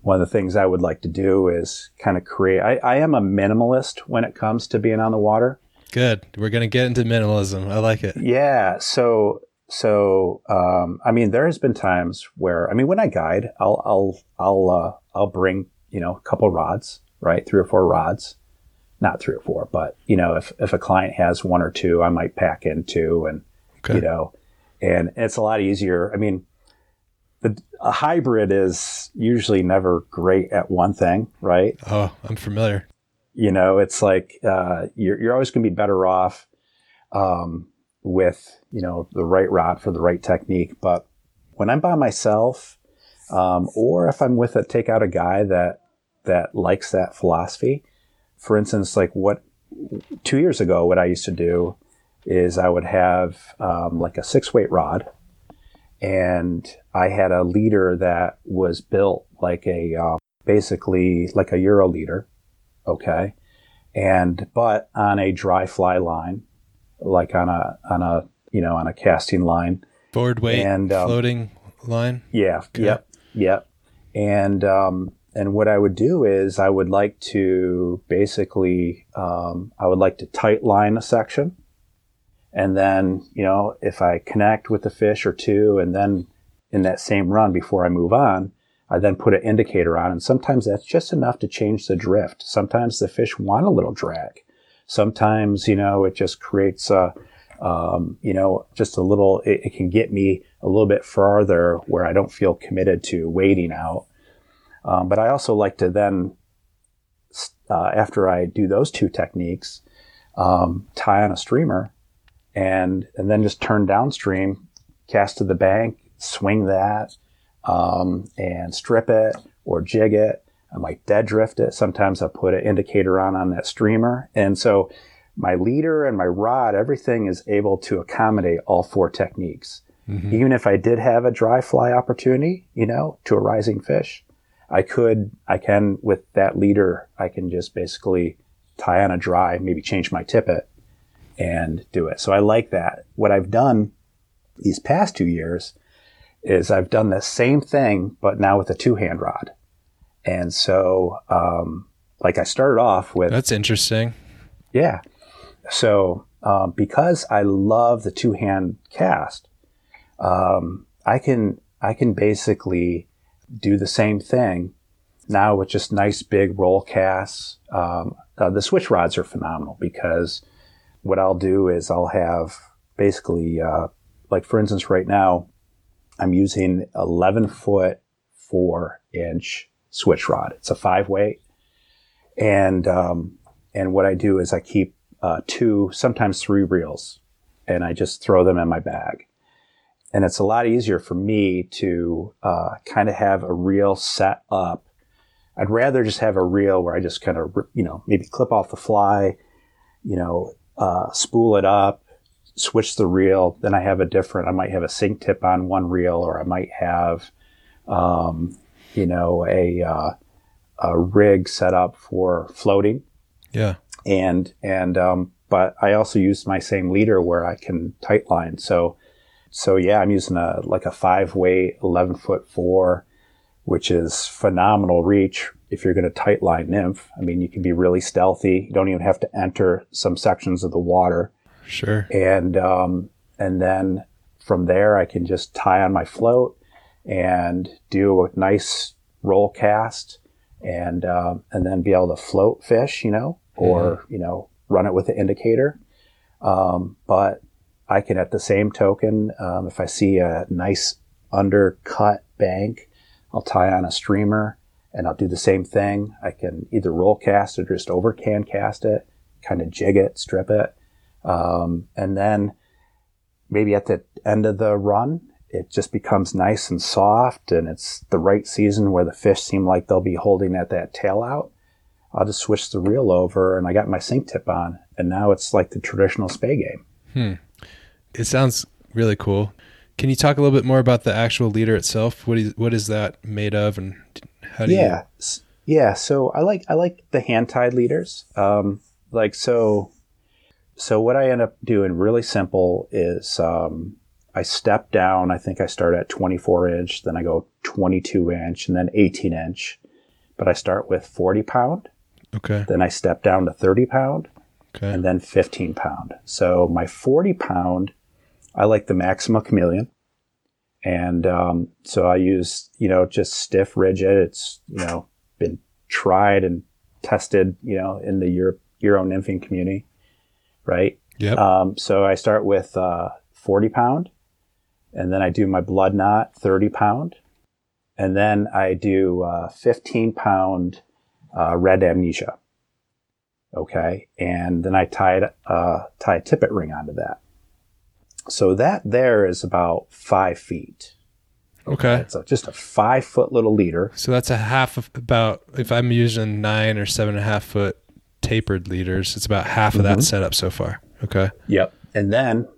one of the things I would like to do is kind of create. I, I am a minimalist when it comes to being on the water. Good. We're going to get into minimalism. I like it. Yeah. So, so, um, I mean, there has been times where, I mean, when I guide, I'll, I'll, I'll, uh, I'll bring, you know, a couple rods, right? Three or four rods, not three or four, but, you know, if, if a client has one or two, I might pack in two and, okay. you know, and it's a lot easier. I mean, the, a hybrid is usually never great at one thing, right? Oh, I'm familiar. You know, it's like uh, you're you're always going to be better off um, with you know the right rod for the right technique. But when I'm by myself, um, or if I'm with a take out a guy that that likes that philosophy, for instance, like what two years ago, what I used to do is I would have um, like a six weight rod, and I had a leader that was built like a uh, basically like a Euro leader, okay, and but on a dry fly line, like on a on a you know on a casting line, forward weight and um, floating line. Yeah. Okay. Yep. Yep. And um, and what I would do is I would like to basically um, I would like to tight line a section, and then you know if I connect with a fish or two, and then in that same run before I move on, I then put an indicator on, and sometimes that's just enough to change the drift. Sometimes the fish want a little drag. Sometimes you know it just creates a um, you know, just a little, it, it, can get me a little bit farther where I don't feel committed to waiting out. Um, but I also like to then, uh, after I do those two techniques, um, tie on a streamer and, and then just turn downstream, cast to the bank, swing that, um, and strip it or jig it. I might dead drift it. Sometimes I put an indicator on on that streamer. And so my leader and my rod, everything is able to accommodate all four techniques. Mm-hmm. Even if I did have a dry fly opportunity, you know, to a rising fish, I could, I can, with that leader, I can just basically tie on a dry, maybe change my tippet and do it. So I like that. What I've done these past two years is I've done the same thing, but now with a two hand rod. And so, um, like I started off with. That's interesting. Yeah. So um, because I love the two hand cast, um, I can I can basically do the same thing now with just nice big roll casts. Um, uh, the switch rods are phenomenal because what I'll do is I'll have basically uh, like for instance right now I'm using 11 foot four inch switch rod. It's a five weight, and um, and what I do is I keep uh, two, sometimes three reels, and I just throw them in my bag. And it's a lot easier for me to uh, kind of have a reel set up. I'd rather just have a reel where I just kind of, you know, maybe clip off the fly, you know, uh, spool it up, switch the reel. Then I have a different, I might have a sink tip on one reel, or I might have, um, you know, a, uh, a rig set up for floating. Yeah and and um, but I also use my same leader where I can tight line. So so yeah, I'm using a like a five weight, eleven foot four, which is phenomenal reach if you're going to tight line nymph. I mean, you can be really stealthy. You don't even have to enter some sections of the water. Sure. And um, and then from there, I can just tie on my float and do a nice roll cast and um, and then be able to float fish, you know, or mm-hmm. you know run it with an indicator. Um, but I can, at the same token, um, if I see a nice undercut bank, I'll tie on a streamer and I'll do the same thing. I can either roll cast or just over can cast it, kind of jig it, strip it. Um, and then maybe at the end of the run, it just becomes nice and soft and it's the right season where the fish seem like they'll be holding at that tail out. I'll just switch the reel over and I got my sink tip on. And now it's like the traditional spey game. Hmm. It sounds really cool. Can you talk a little bit more about the actual leader itself? What is what is that made of, and how do yeah. you? Yeah, so I like I like the hand tied leaders. Um, like so, so what I end up doing really simple is um, I step down. I think I start at 24 inch, then I go 22 inch, and then 18 inch. But I start with 40 pound, Okay. Then I step down to 30 pound. Okay. And then 15 pound. So my 40 pound, I like the Maxima Chameleon. And um, so I use, you know, just stiff, rigid. It's, you know, been tried and tested, you know, in the Euro, Euro nymphing community, right? Yeah. Um, so I start with uh, 40 pound, and then I do my blood knot 30 pound, and then I do uh, 15 pound uh, red amnesia. Okay. And then I tied, uh, tie a tippet ring onto that. So that there is about five feet. Okay. So just a five foot little leader. So that's a half of about, if I'm using nine or seven and a half foot tapered leaders, it's about half of mm-hmm. that setup so far. Okay. Yep. And then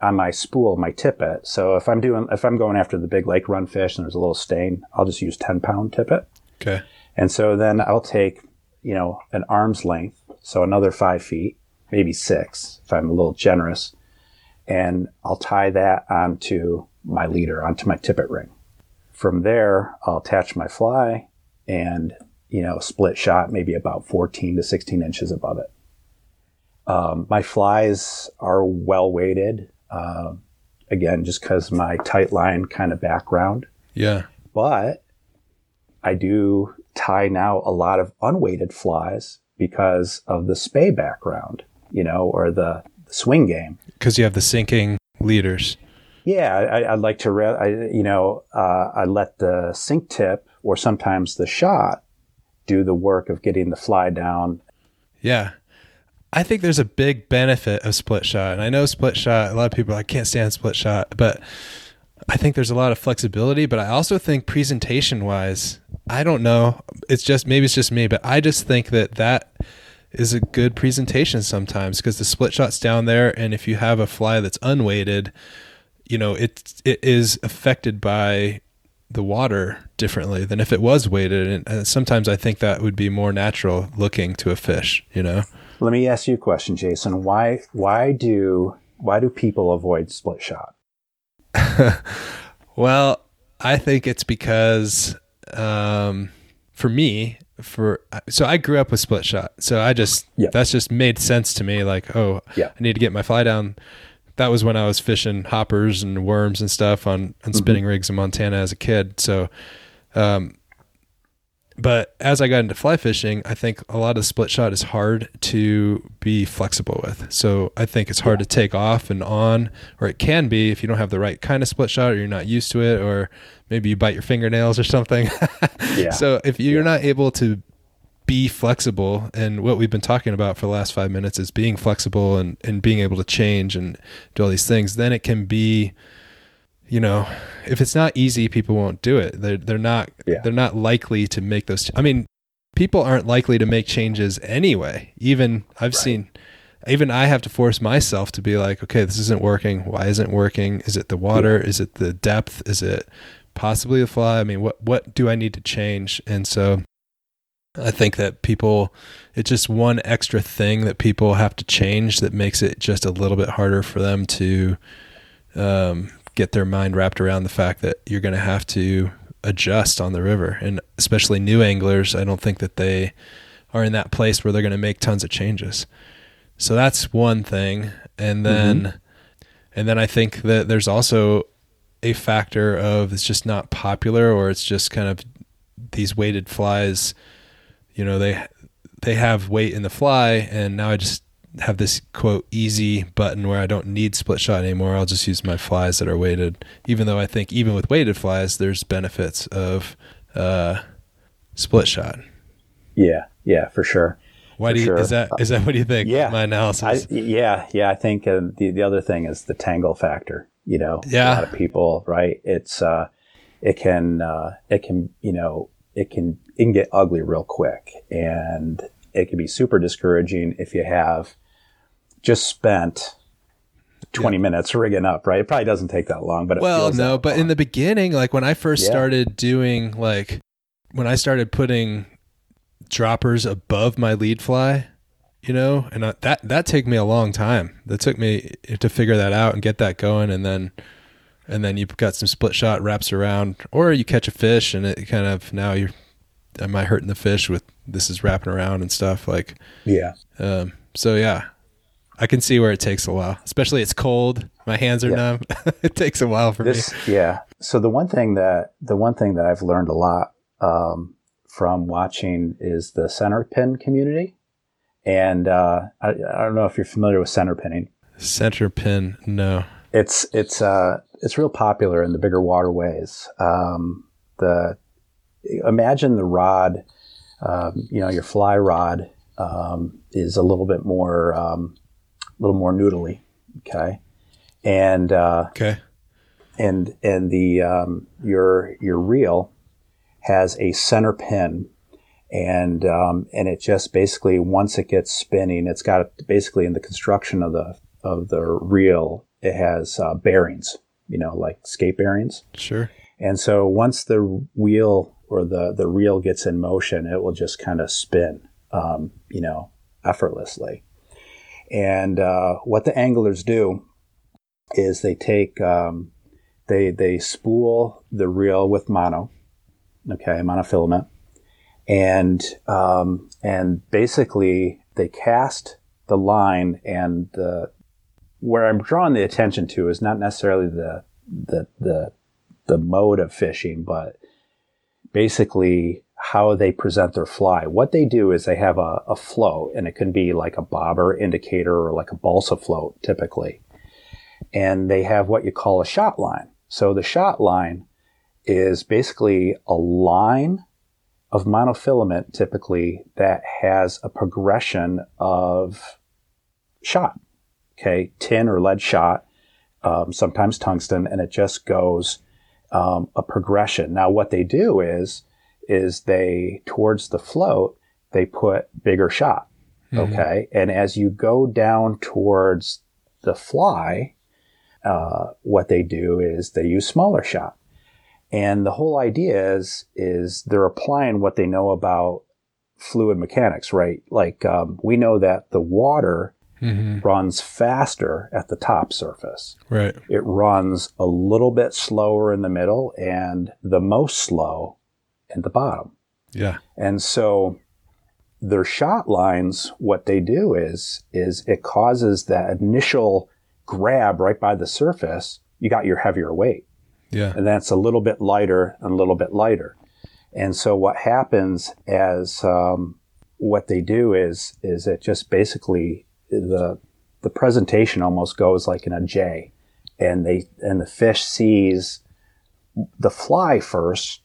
on my spool, my tippet. So if I'm doing, if I'm going after the big lake run fish and there's a little stain, I'll just use 10 pound tippet. Okay. And so then I'll take, you know, an arm's length, so another five feet, maybe six, if I'm a little generous, and I'll tie that onto my leader, onto my tippet ring. From there, I'll attach my fly and, you know, split shot maybe about 14 to 16 inches above it. Um, my flies are well weighted. Uh, again, just because my tight line kind of background. Yeah. But I do tie now a lot of unweighted flies because of the spey background, you know, or the, swing game. Because you have the sinking leaders. Yeah, I, would like to, re- I, you know, uh, I let the sink tip or sometimes the shot do the work of getting the fly down. Yeah. I think there's a big benefit of split shot. And I know split shot, a lot of people I can't stand split shot, but I think there's a lot of flexibility, but I also think presentation wise, I don't know. It's just maybe it's just me, but I just think that that is a good presentation sometimes because the split shot's down there and if you have a fly that's unweighted, you know, it it is affected by the water differently than if it was weighted and, and sometimes I think that would be more natural looking to a fish, you know. Let me ask you a question, Jason. Why why do why do people avoid split shot? (laughs) well, I think it's because um, for me, for so I grew up with split shot, so I just that's just made sense to me. Like, oh, yeah. I need to get my fly down. That was when I was fishing hoppers and worms and stuff on on mm-hmm. spinning rigs in Montana as a kid. So, um, but as I got into fly fishing, I think a lot of split shot is hard to be flexible with. So I think it's hard yeah. to take off and on, or it can be if you don't have the right kind of split shot or you're not used to it, or maybe you bite your fingernails or something. (laughs) yeah. So if you're yeah. not able to be flexible, and what we've been talking about for the last five minutes is being flexible and, and being able to change and do all these things, then it can be you know, if it's not easy, people won't do it. They're they're not yeah. they're not likely to make those. I mean, people aren't likely to make changes anyway. Even I've right. seen, even I have to force myself to be like, okay, this isn't working. Why isn't it working? Is it the water? Yeah. Is it the depth? Is it possibly the fly? I mean, what what do I need to change? And so, I think that people, it's just one extra thing that people have to change that makes it just a little bit harder for them to um, get their mind wrapped around the fact that you're going to have to adjust on the river. And especially new anglers, I don't think that they are in that place where they're going to make tons of changes. So that's one thing. And then, mm-hmm. and then I think that there's also a factor of it's just not popular or it's just kind of these weighted flies, you know, they, they have weight in the fly and now I just have this quote easy button where I don't need split shot anymore. I'll just use my flies that are weighted. Even though I think even with weighted flies, there's benefits of uh, split shot. Yeah, yeah, for sure. Why for do you, sure. is that is that what do you think? Yeah, my analysis. I, yeah, yeah. I think uh, the the other thing is the tangle factor. You know, yeah. a lot of people, right? It's uh, it can uh, it can you know it can it can get ugly real quick, and it can be super discouraging if you have just spent 20 yeah. minutes rigging up, right? It probably doesn't take that long, but well, no, but long. in the beginning, like when I first yeah. started doing like when I started putting droppers above my lead fly, you know, and I, that that took me a long time. That took me to figure that out and get that going, and then and then you've got some split shot wraps around, or you catch a fish and it kind of now you're am I hurting the fish with this is wrapping around and stuff like yeah. Um, so yeah, I can see where it takes a while, especially it's cold. My hands are yeah. numb. (laughs) it takes a while for this, me. Yeah. So the one thing that the one thing that I've learned a lot um, from watching is the center pin community, and uh, I, I, don't know if you're familiar with center pinning. Center pin, no. It's it's uh, it's real popular in the bigger waterways. Um, the imagine the rod, um, you know, your fly rod um, is a little bit more um, a little more noodly. Okay. And, uh, okay. And, and the, um, your, your reel has a center pin and, um, and it just basically, once it gets spinning, it's got basically in the construction of the, of the reel, it has uh, bearings, you know, like skate bearings. Sure. And so once the wheel or the, the reel gets in motion, it will just kind of spin, um, you know, effortlessly. And uh, what the anglers do is they take, um, they, they spool the reel with mono, okay, monofilament, and um, and basically they cast the line and the where I'm drawing the attention to is not necessarily the the the the mode of fishing, but basically how they present their fly. What they do is they have a, a float, and it can be like a bobber indicator or like a balsa float typically. And they have what you call a shot line. So the shot line is basically a line of monofilament typically that has a progression of shot. Okay, tin or lead shot, um, sometimes tungsten, and it just goes um, a progression. Now, what they do is is they towards the float they put bigger shot. Mm-hmm. Okay, and as you go down towards the fly, uh, what they do is they use smaller shot. And the whole idea is, is they're applying what they know about fluid mechanics, right? Like, um, we know that the water Mm-hmm. runs faster at the top surface. Right. It runs a little bit slower in the middle and the most slow in the bottom. Yeah. And so their shot lines, what they do is, is it causes that initial grab right by the surface. You got your heavier weight Yeah. and that's a little bit lighter and a little bit lighter. And so what happens as um, what they do is is it just basically the the presentation almost goes like in a J, and they and the fish sees the fly first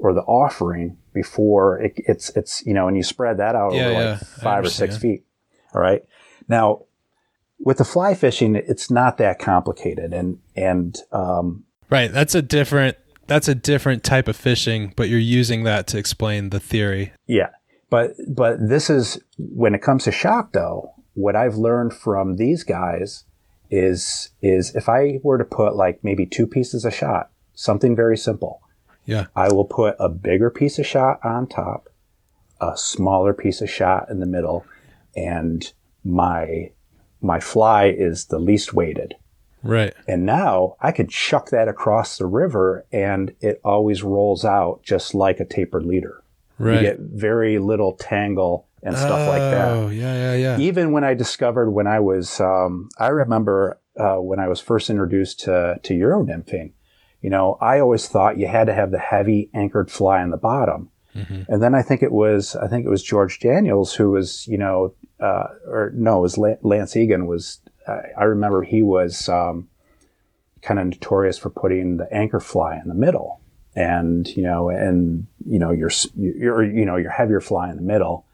or the offering before it, it's it's you know and you spread that out Yeah, over yeah. like five or six feet. All right. Now with the fly fishing, it's not that complicated, and and um, Right. That's a different that's a different type of fishing, but you're using that to explain the theory. Yeah. But but this is when it comes to shock though, what I've learned from these guys is is if I were to put like maybe two pieces of shot, something very simple. Yeah. I will put a bigger piece of shot on top, a smaller piece of shot in the middle, and my my fly is the least weighted. Right. And now I could chuck that across the river and it always rolls out just like a tapered leader. Right. You get very little tangle and stuff like that. Oh, yeah, yeah, yeah. Even when I discovered when I was, um, I remember uh, when I was first introduced to, to Euro nymphing, you know, I always thought you had to have the heavy anchored fly on the bottom. Mhm. And then I think it was, I think it was George Daniels who was, you know, uh, or no, it was Lance Egan was, uh, I remember he was um, kind of notorious for putting the anchor fly in the middle. And, you know, and, you know, your, your, you know, your heavier fly in the middle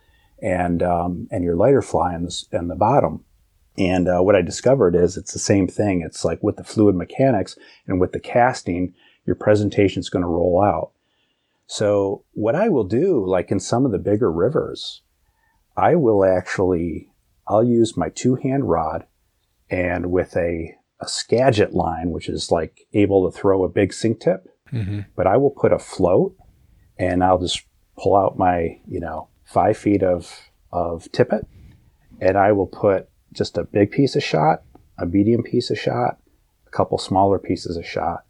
and, um, and your lighter fly in the, the bottom. And uh, what I discovered is it's the same thing. It's like with the fluid mechanics and with the casting, your presentation is going to roll out. So what I will do, like in some of the bigger rivers, I will actually, I'll use my two hand rod and with a, a Skagit line, which is like able to throw a big sink tip, hmm but I will put a float and I'll just pull out my, you know, five feet of, of tippet and I will put just a big piece of shot, a medium piece of shot, a couple smaller pieces of shot.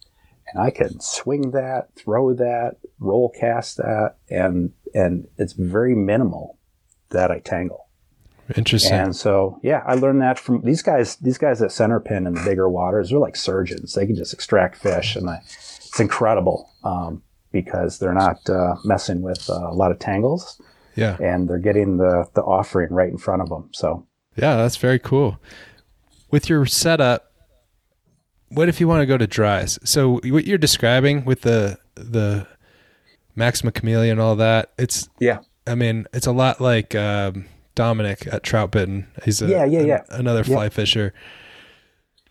And I can swing that, throw that, roll cast that, and and it's very minimal that I tangle. Interesting. And so, yeah, I learned that from these guys. These guys at center pin in the bigger waters, they're like surgeons. They can just extract fish, and I, it's incredible um, because they're not uh, messing with uh, a lot of tangles, yeah. and they're getting the the offering right in front of them. So, Yeah, that's very cool. With your setup, what if you want to go to dries? So what you're describing with the the Maxima Chameleon and all that, it's yeah, I mean, it's a lot like um, Domenick at Troutbitten. He's a, Yeah, yeah, yeah. another Yeah. fly fisher.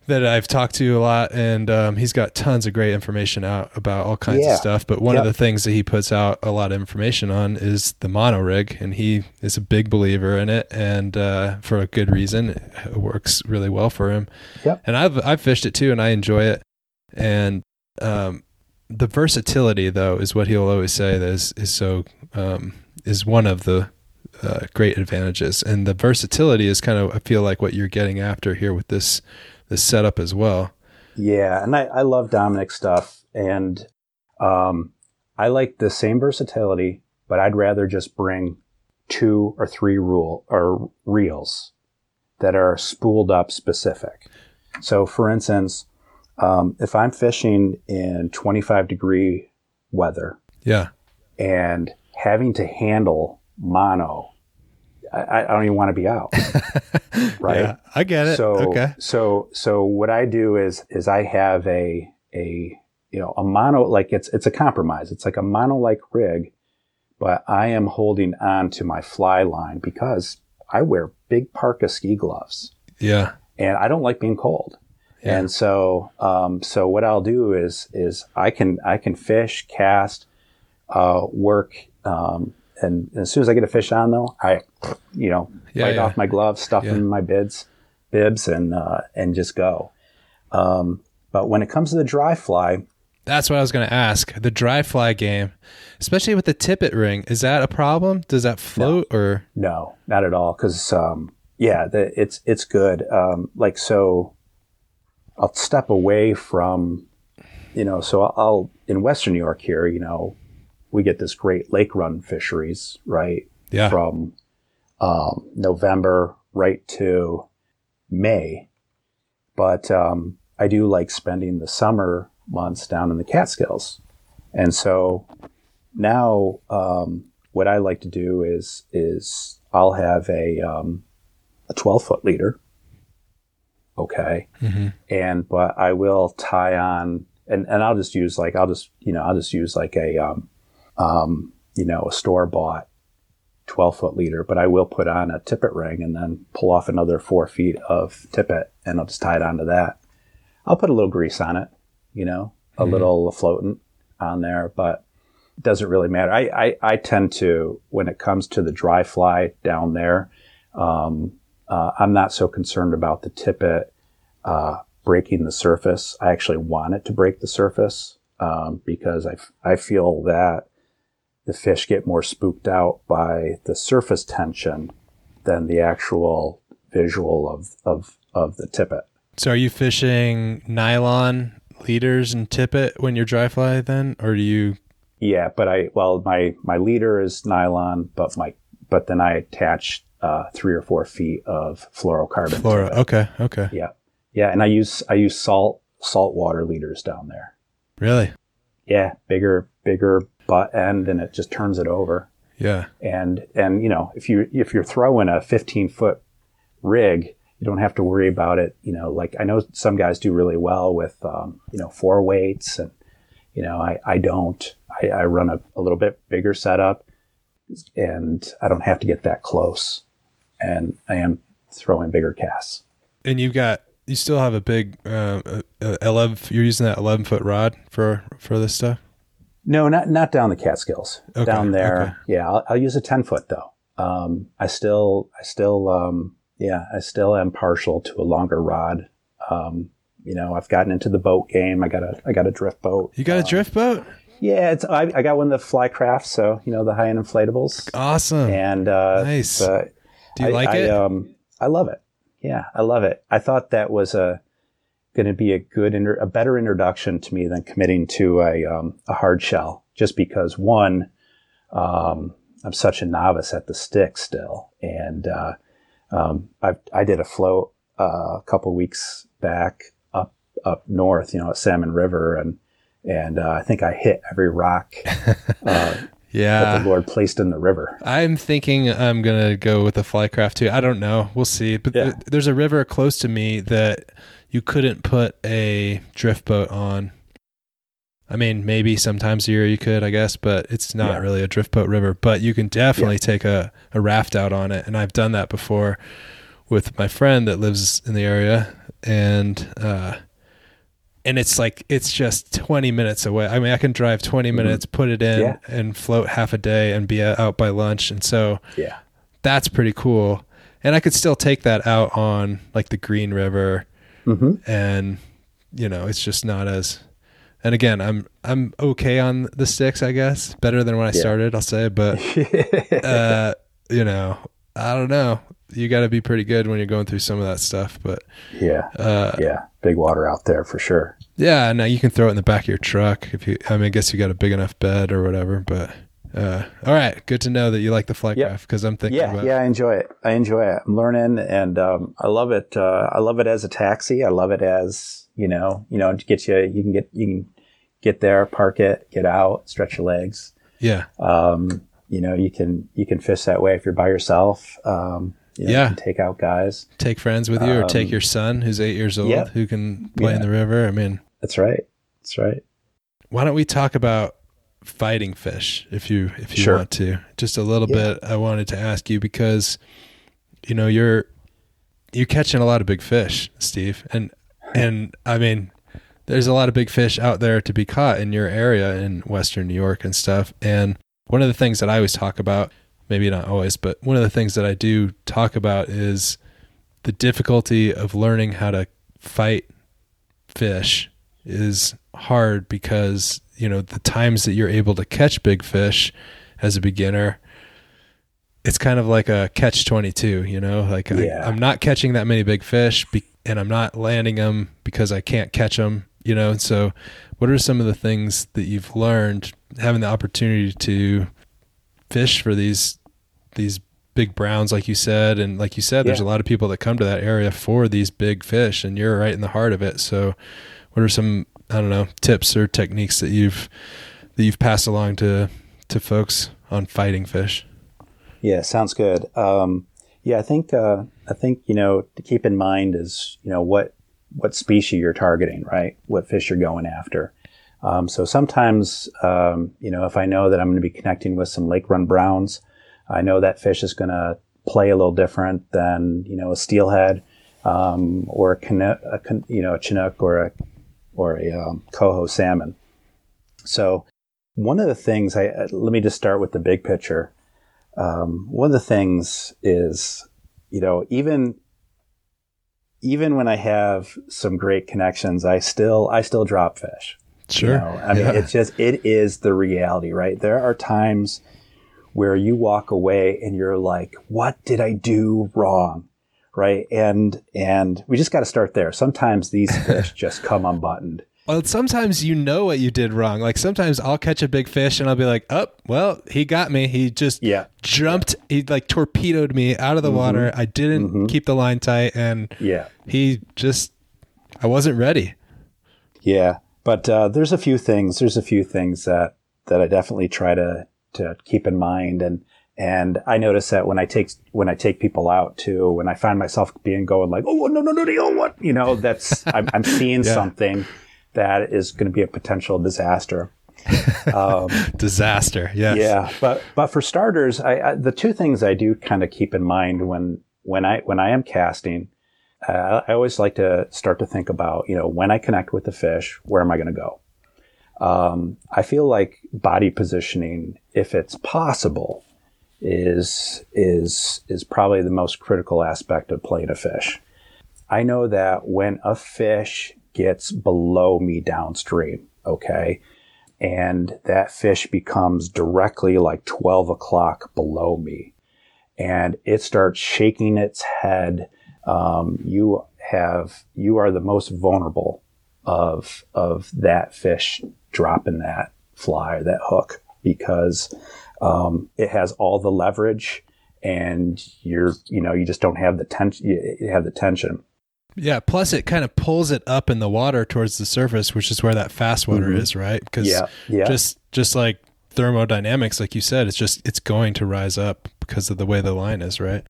That I've talked to a lot, and um, he's got tons of great information out about all kinds Yeah. of stuff. But one of the things that he puts out a lot of information on is the mono rig, and he is a big believer in it, and uh, for a good reason. It works really well for him. Yep. And I've I've fished it too, and I enjoy it. And um, the versatility, though, is what he'll always say that is is so um, is one of the uh, great advantages. And the versatility is kind of I feel like what you're getting after here with this this setup as well. Yeah, and I, I love Domenick's stuff, and um, I like the same versatility, but I'd rather just bring two or three rule or reels that are spooled up specific. So, for instance, um, if I'm fishing in 25 degree weather Yeah. and having to handle mono, I, I don't even want to be out, (laughs) right? Yeah, I get it. So okay. so so what I do is is I have a a you know a mono like it's it's a compromise. It's like a mono like rig, but I am holding on to my fly line because I wear big parka ski gloves Yeah. and I don't like being cold. Yeah. And so, um, so what I'll do is, is I can, I can fish, cast, uh, work, um, and as soon as I get a fish on though, I, you know, Yeah, bite yeah. off my gloves, stuff Yeah. in my bids, bibs and, uh, and just go. Um, but when it comes to the dry fly, That's what I was going to ask. The dry fly game, especially with the tippet ring, is that a problem? Does that float or? No, not at all. Because um, yeah, the, it's it's good. Um, like so, I'll step away from, you know. So I'll in Western New York here. You know, we get this great lake run fisheries, right? Yeah. From um, November right to May, but um, I do like spending the summer months down in the Catskills, and so now um, what I like to do is is I'll have a um, a twelve foot leader, okay, Mhm. and but I will tie on and and I'll just use like I'll just you know I'll just use like a um, um, you know a store bought twelve foot leader, but I will put on a tippet ring and then pull off another four feet of tippet and I'll just tie it onto that. I'll put a little grease on it, you know, a Mhm. little floatant on there, but it doesn't really matter. I, I, I tend to, when it comes to the dry fly down there, um, uh, I'm not so concerned about the tippet uh, breaking the surface. I actually want it to break the surface um, because I, f- I feel that the fish get more spooked out by the surface tension than the actual visual of, of, of the tippet. So are you fishing nylon leaders and tippet when you're dry fly then? Or do you? Yeah, but I well my my leader is nylon, but my but then I attach uh, three or four feet of fluorocarbon. It. Okay. Okay. Yeah, yeah, and I use I use salt salt water leaders down there. Really? Yeah, bigger bigger butt end, and it just turns it over. Yeah. And and you know if you if you're throwing a 15 foot rig, you don't have to worry about it. You know, like I know some guys do really well with um, you know four weights, and you know I I don't. I, I run a, a little bit bigger setup, and I don't have to get that close, and I am throwing bigger casts. And you've got you still have a big uh, uh, uh, eleven. You're using that eleven foot rod for for this stuff. No, not not down the Catskills. Okay, down there, okay. yeah. I'll, I'll use a ten foot though. Um, I still, I still, um, yeah, I still am partial to a longer rod. Um, you know, I've gotten into the boat game. I got a, I got a drift boat. You got a Um, drift boat? Yeah, it's I, I got one of the fly Flycraft, so you know the high end inflatables, Awesome. and uh, Nice. uh, Do you I- like I, it? Um, I love it. Yeah, I love it. I thought that was a going to be a good, inter- a better introduction to me than committing to a um, a hard shell, just because one, um, I'm such a novice at the stick still, and uh, um, I I did a float uh, a couple weeks back up up north, you know, at Salmon River, and and uh, I think I hit every rock (laughs) uh, that the Lord placed in the river. I'm thinking I'm gonna go with the flycraft too. I don't know. We'll see. But Yeah. th- there's a river close to me that you couldn't put a drift boat on. I mean, maybe sometimes a year you could, I guess, but it's not Yeah. really a drift boat river. But you can definitely take a, a raft out on it, and I've done that before with my friend that lives in the area. and uh, and it's like it's just 20 minutes away. I mean, I can drive 20 minutes, mm-hmm. put it in, yeah. and float half a day, and be out by lunch. And so, yeah, that's pretty cool. And I could still take that out on like the Green River, mm-hmm. and you know, it's just not as. And again, I'm I'm okay on the sticks, I guess, better than when I yeah. started. I'll say, but (laughs) uh, you know, I don't know you got to be pretty good when you're going through some of that stuff. But yeah, uh, yeah, big water out there for sure. Yeah, now you can throw it in the back of your truck if you. I mean, I guess you got a big enough bed or whatever. But uh, all right, good to know that you like the flight yep. because I'm thinking. Yeah, about yeah, I enjoy it. I enjoy it. I'm learning, and um, I love it. Uh, I love it as a taxi. I love it as you know, you know, to get you. You can get you can get there, park it, get out, stretch your legs. Yeah. Um, you know, you can you can fish that way if you're by yourself. Um, you know, yeah. take out guys. Take friends with you, or take um, your son who's eight years old yeah. who can play yeah. in the river. I mean, that's right. That's right. Why don't we talk about fighting fish if you if you sure. want to? Just a little yeah. bit. I wanted to ask you because you know you're you're catching a lot of big fish, Steve, and and I mean there's a lot of big fish out there to be caught in your area in Western New York and stuff. And one of the things that I always talk about maybe not always, but one of the things that I do talk about is the difficulty of learning how to fight fish is hard because, you know, the times that you're able to catch big fish as a beginner, it's kind of like a catch 22, you know, like yeah. I, am not catching that many big fish be, and I'm not landing them because I can't catch them, you know? And so what are some of the things that you've learned having the opportunity to fish for these these big browns, like you said, and like you said, yeah. there's a lot of people that come to that area for these big fish, and you're right in the heart of it. So, what are some I don't know tips or techniques that you've that you've passed along to to folks on fighting fish? Yeah, sounds good. Um, yeah, I think uh, I think you know to keep in mind is you know what what species you're targeting, right? What fish you're going after. Um, so sometimes, um, you know, if I know that I'm going to be connecting with some lake run browns, I know that fish is going to play a little different than you know a steelhead um, or a, a, you know a chinook or a or a um, coho salmon. So one of the things I uh, let me just start with the big picture. Um, one of the things is you know even even when I have some great connections, I still I still drop fish. Sure. You know? I mean, yeah. it's just it is the reality, right? There are times where you walk away and you're like, what did I do wrong? Right. And, and we just got to start there. Sometimes these (laughs) fish just come unbuttoned. Well, sometimes you know what you did wrong. Like sometimes I'll catch a big fish and I'll be like, "Oh, well, he got me. He just yeah. jumped. He like torpedoed me out of the mm-hmm. water. I didn't mm-hmm. keep the line tight, and yeah, he just I wasn't ready." Yeah, but uh, there's a few things. There's a few things that that I definitely try to to keep in mind. And, and I notice that when I take, when I take people out too, when I find myself being going like, oh, no, no, no, no, what? You know, that's, (laughs) I'm, I'm seeing yeah. something that is going to be a potential disaster. Um, (laughs) disaster. Yes. Yeah. But, but for starters, I, I, the two things I do kind of keep in mind when, when I, when I am casting, uh, I always like to start to think about, you know, when I connect with the fish, where am I going to go? Um, I feel like body positioning, if it's possible, is is is probably the most critical aspect of playing a fish. I know that when a fish gets below me downstream, okay, and that fish becomes directly like 12 o'clock below me, and it starts shaking its head, um, you have you are the most vulnerable of of that fish dropping that fly or that hook because um, it has all the leverage and you're you know you just don't have the tension you have the tension yeah plus it kind of pulls it up in the water towards the surface which is where that fast water mm-hmm. is right because yeah, yeah. just just like thermodynamics like you said it's just it's going to rise up because of the way the line is right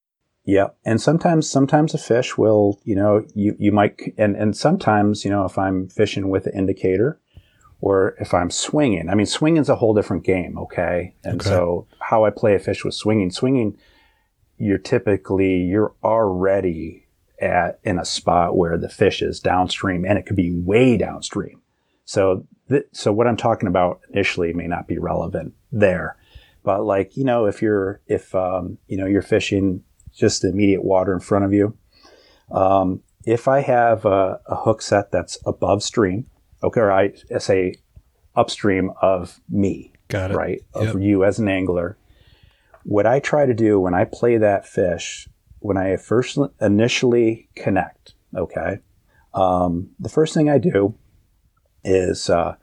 yeah, and sometimes sometimes a fish will, you know, you you might and and sometimes, you know, if I'm fishing with an indicator or if I'm swinging. I mean, swinging's a whole different game, okay? And okay. so how I play a fish with swinging, swinging you're typically you're already at in a spot where the fish is downstream and it could be way downstream. So, th- so what I'm talking about initially may not be relevant there, but like, you know, if you're, if, um, you know, you're fishing just the immediate water in front of you, um, if I have a, a, hook set that's above stream, okay, or I say upstream of me, got it, right, yep. of you as an angler, what I try to do when I play that fish, when I first initially connect, okay, um, the first thing I do is uh,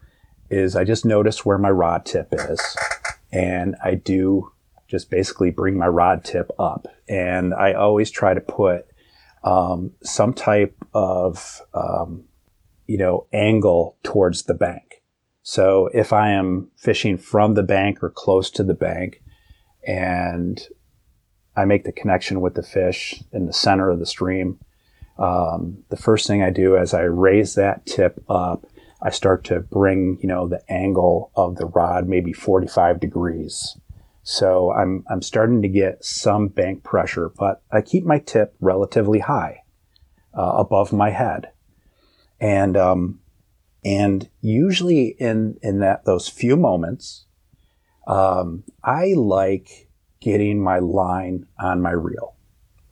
is I just notice where my rod tip is, and I do just basically bring my rod tip up, and I always try to put um, some type of um, you know angle towards the bank. So if I am fishing from the bank or close to the bank, and I make the connection with the fish in the center of the stream. Um, the first thing I do as I raise that tip up, I start to bring, you know, the angle of the rod maybe 45 degrees. So I'm, I'm starting to get some bank pressure, but I keep my tip relatively high uh, above my head. And, um, and usually in, in that, those few moments, um, I like getting my line on my reel.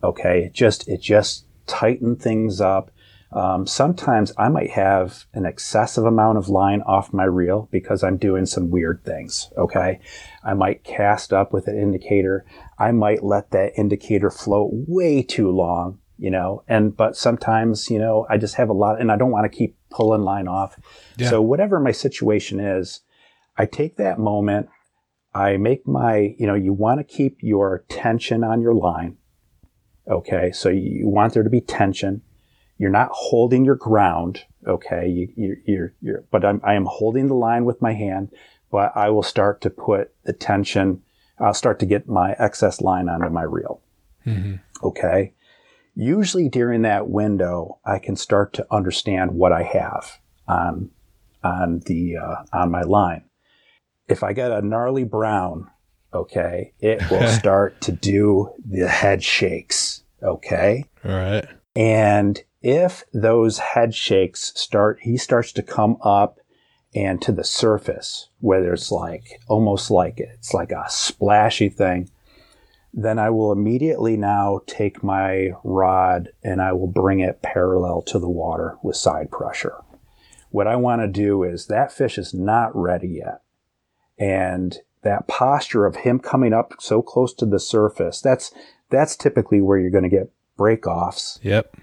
Okay. It just, it just tighten things up. Um, sometimes I might have an excessive amount of line off my reel because I'm doing some weird things. Okay. I might cast up with an indicator. I might let that indicator float way too long, you know, and, but sometimes, you know, I just have a lot and I don't want to keep pulling line off. Yeah. So whatever my situation is, I take that moment I make my, you know, you want to keep your tension on your line. Okay. So you want there to be tension. You're not holding your ground. Okay. You, you, you're, you're, but I'm, I am holding the line with my hand, but I will start to put the tension. I'll start to get my excess line onto my reel. Mm-hmm. Okay. Usually during that window, I can start to understand what I have on, on the, uh, on my line if I get a gnarly brown, okay, it (laughs) will start to do the head shakes. Okay. All right. And if those head shakes start, he starts to come up and to the surface whether it's like almost like it's like a splashy thing, then I will immediately now take my rod and I will bring it parallel to the water with side pressure. What I want to do is that fish is not ready yet. And that posture of him coming up so close to the surface, that's, that's typically where you're going to get breakoffs. Yep.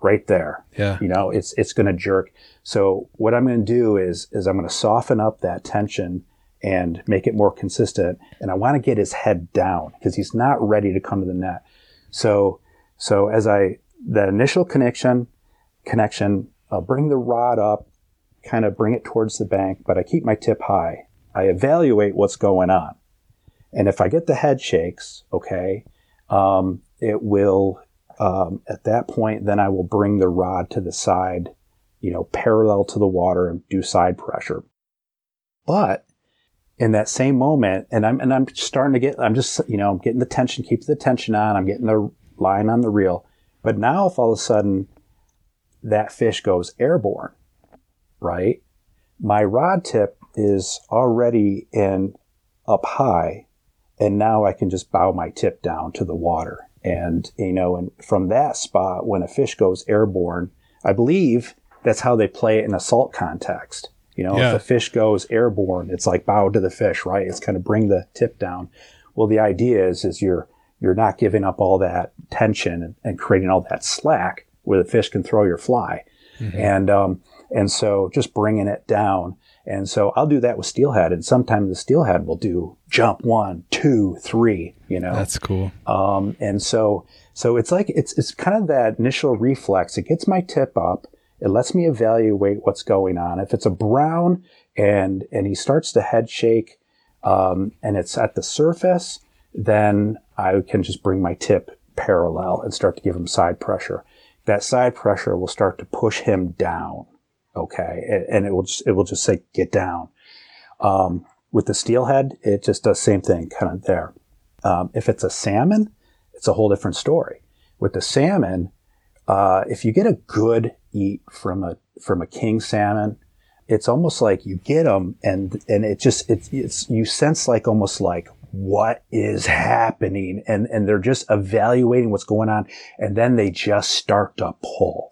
Right there. Yeah. You know, it's, it's going to jerk. So what I'm going to do is, is I'm going to soften up that tension and make it more consistent. And I want to get his head down because he's not ready to come to the net. So, so as I, that initial connection, connection, I'll bring the rod up, kind of bring it towards the bank, but I keep my tip high. I evaluate what's going on. And if I get the head shakes, okay, um, it will, um, at that point, then I will bring the rod to the side, you know, parallel to the water and do side pressure. But in that same moment, and I'm, and I'm starting to get, I'm just, you know, I'm getting the tension, keep the tension on, I'm getting the line on the reel. But now if all of a sudden that fish goes airborne, right? My rod tip is already in up high and now I can just bow my tip down to the water. And, you know, and from that spot, when a fish goes airborne, I believe that's how they play it in a salt context. You know, yeah. if a fish goes airborne, it's like bow to the fish, right? It's kind of bring the tip down. Well, the idea is, is you're, you're not giving up all that tension and, and creating all that slack where the fish can throw your fly. Mm-hmm. And, um, and so just bringing it down and so I'll do that with steelhead, and sometimes the steelhead will do jump one, two, three. You know, that's cool. Um, and so so it's like it's it's kind of that initial reflex. It gets my tip up. It lets me evaluate what's going on. If it's a brown and and he starts to head shake, um, and it's at the surface, then I can just bring my tip parallel and start to give him side pressure. That side pressure will start to push him down okay, and it will just it will just say get down. Um, with the steelhead, it just does same thing, kind of there. Um, if it's a salmon, it's a whole different story. With the salmon, uh, if you get a good eat from a from a king salmon, it's almost like you get them and and it just it's it's you sense like almost like what is happening? And and they're just evaluating what's going on and then they just start to pull.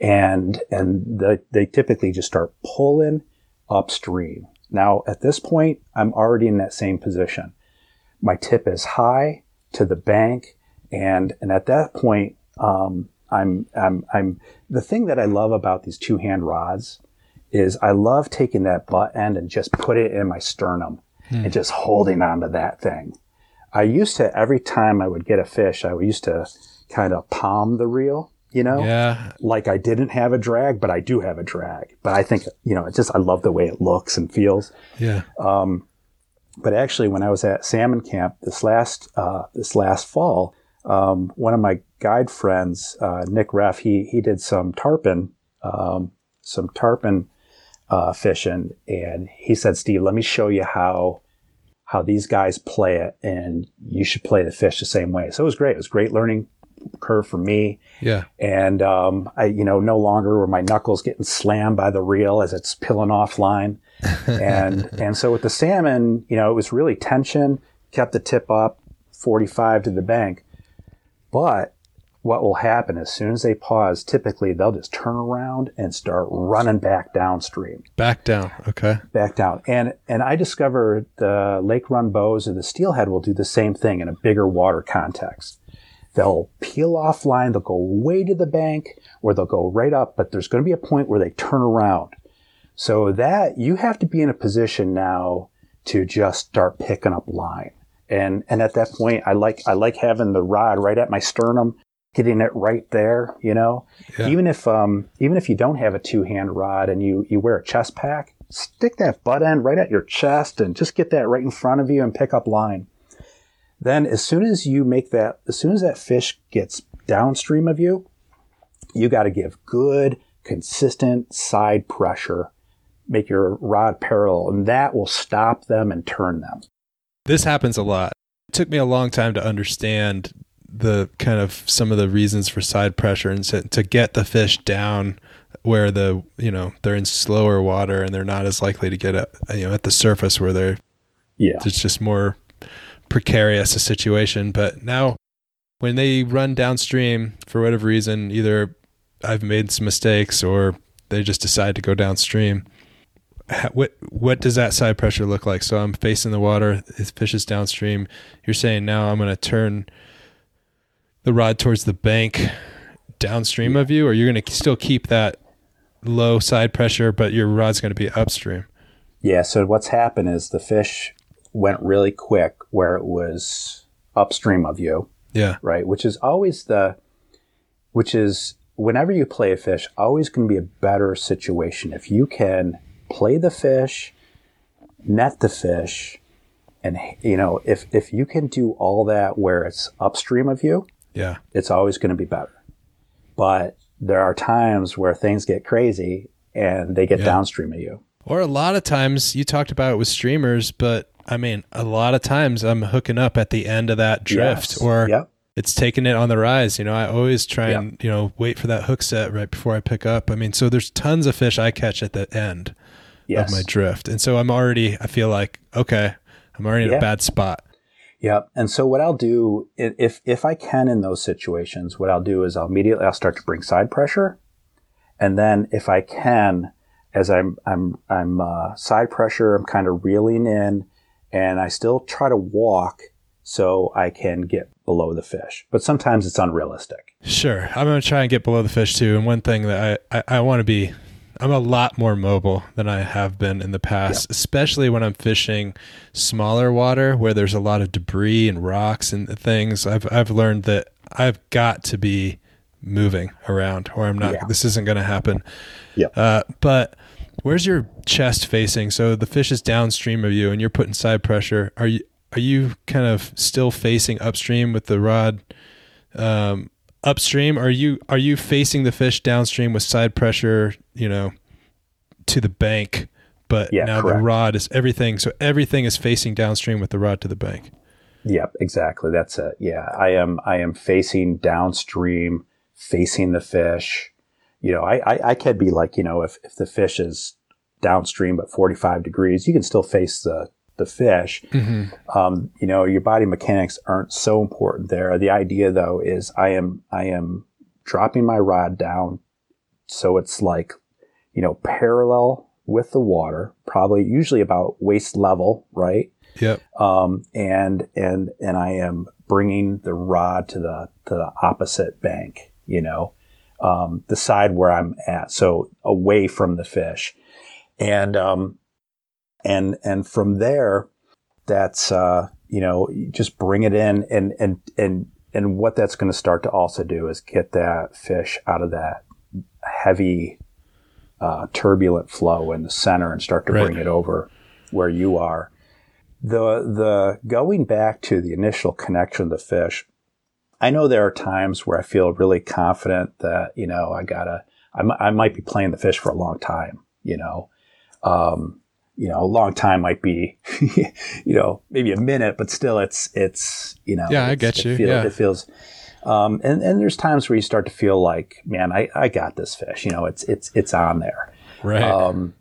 And and the, they typically just start pulling upstream. Now at this point i'm already in that same position. My tip is high to the bank and and at that point um, I'm, I'm, I'm, the thing that I love about these two hand rods is I love taking that butt end and just put it in my sternum hmm. and just holding onto that thing. I used to, every time I would get a fish, I used to kind of palm the reel, you know? Yeah. Like I didn't have a drag, but I do have a drag. But I think, you know, it just, I love the way it looks and feels. Yeah. Um, but actually, when I was at salmon camp this last, uh, this last fall, um, one of my guide friends, uh, Nick Reff, he he did some tarpon, um, some tarpon uh, fishing, and he said, "Steve, let me show you how how these guys play it, and you should play the fish the same way." So it was great. It was great learning curve for me. Yeah. And um, I, you know, no longer were my knuckles getting slammed by the reel as it's peeling off line. (laughs) and and so with the salmon, you know, it was really tension, kept the tip up, 45 to the bank. But what will happen as soon as they pause, typically they'll just turn around and start running back downstream. Back down. Okay. Back down. And, and I discovered the lake run bows or the steelhead will do the same thing in a bigger water context. They'll peel offline, they'll go way to the bank or they'll go right up, but there's going to be a point where they turn around. So that you have to be in a position now to just start picking up line. And, and at that point, I like, I like having the rod right at my sternum, getting it right there, you know, yeah. even if, um, even if you don't have a two hand rod and you, you wear a chest pack, stick that butt end right at your chest and just get that right in front of you and pick up line. Then as soon as you make that, as soon as that fish gets downstream of you, you got to give good, consistent side pressure, make your rod parallel, and that will stop them and turn them. This happens a lot. It took me a long time to understand the kind of some of the reasons for side pressure and to, to get the fish down where the you know they're in slower water and they're not as likely to get at you know at the surface where they're yeah it's just more precarious a situation but now when they run downstream for whatever reason either I've made some mistakes or they just decide to go downstream what what does that side pressure look like? So I'm facing the water, the fish is downstream. You're saying now I'm going to turn the rod towards the bank downstream of you, or you're going to still keep that low side pressure, but your rod's going to be upstream. Yeah. So what's happened is the fish went really quick where it was upstream of you. Yeah. Right. Which is always the, which is whenever you play a fish, always going to be a better situation if you can play the fish, net the fish, and you know if if you can do all that where it's upstream of you, yeah, it's always going to be better. But there are times where things get crazy and they get yeah. downstream of you. Or a lot of times you talked about it with streamers, but I mean, a lot of times I'm hooking up at the end of that drift yes. or yep. it's taking it on the rise. You know, I always try yep. and, you know, wait for that hook set right before I pick up. I mean, so there's tons of fish I catch at the end yes. of my drift. And so I'm already, I feel like, okay, I'm already in a bad spot. Yeah. And so what I'll do, if, if I can in those situations, what I'll do is I'll immediately, I'll start to bring side pressure. And then if I can, as I'm, I'm, I'm, uh, side pressure, I'm kind of reeling in and I still try to walk so I can get below the fish. But sometimes it's unrealistic. Sure. I'm going to try and get below the fish too. And one thing that I, I, I want to be I'm a lot more mobile than I have been in the past, yeah. especially when I'm fishing smaller water where there's a lot of debris and rocks and things. I've I've learned that I've got to be moving around or I'm not yeah. this isn't going to happen. Yeah. Uh, but where's your chest facing? So the fish is downstream of you and you're putting side pressure. Are you are you kind of still facing upstream with the rod um, upstream? Are you are you facing the fish downstream with side pressure? You know, to the bank, but yeah, now correct. the rod is everything. So everything is facing downstream with the rod to the bank. Yep, exactly. That's it. Yeah, I am. I am facing downstream, facing the fish. You know, I, I, I could be like, you know, if, if the fish is downstream but 45 degrees, you can still face the, the fish. Mm-hmm. Um, you know, your body mechanics aren't so important there. The idea though is I am, I am dropping my rod down so it's like, you know, parallel with the water, probably usually about waist level, right? Yep. Um, and and and I am bringing the rod to the to the opposite bank, you know, um, the side where I'm at, so away from the fish, and um, and and from there, that's uh, you know, just bring it in, and and and and what that's going to start to also do is get that fish out of that heavy, uh, turbulent flow in the center and start to right. bring it over where you are. The the going back to the initial connection of the fish, I know there are times where I feel really confident that you know I gotta I, m- I might be playing the fish for a long time. You know, um, you know, a long time might be, (laughs) you know, maybe a minute, but still, it's it's you know, yeah, I get you. It, yeah. it feels. Um, and, and there's times where you start to feel like, man, I, I got this fish. You know, it's it's it's on there. Right. Um,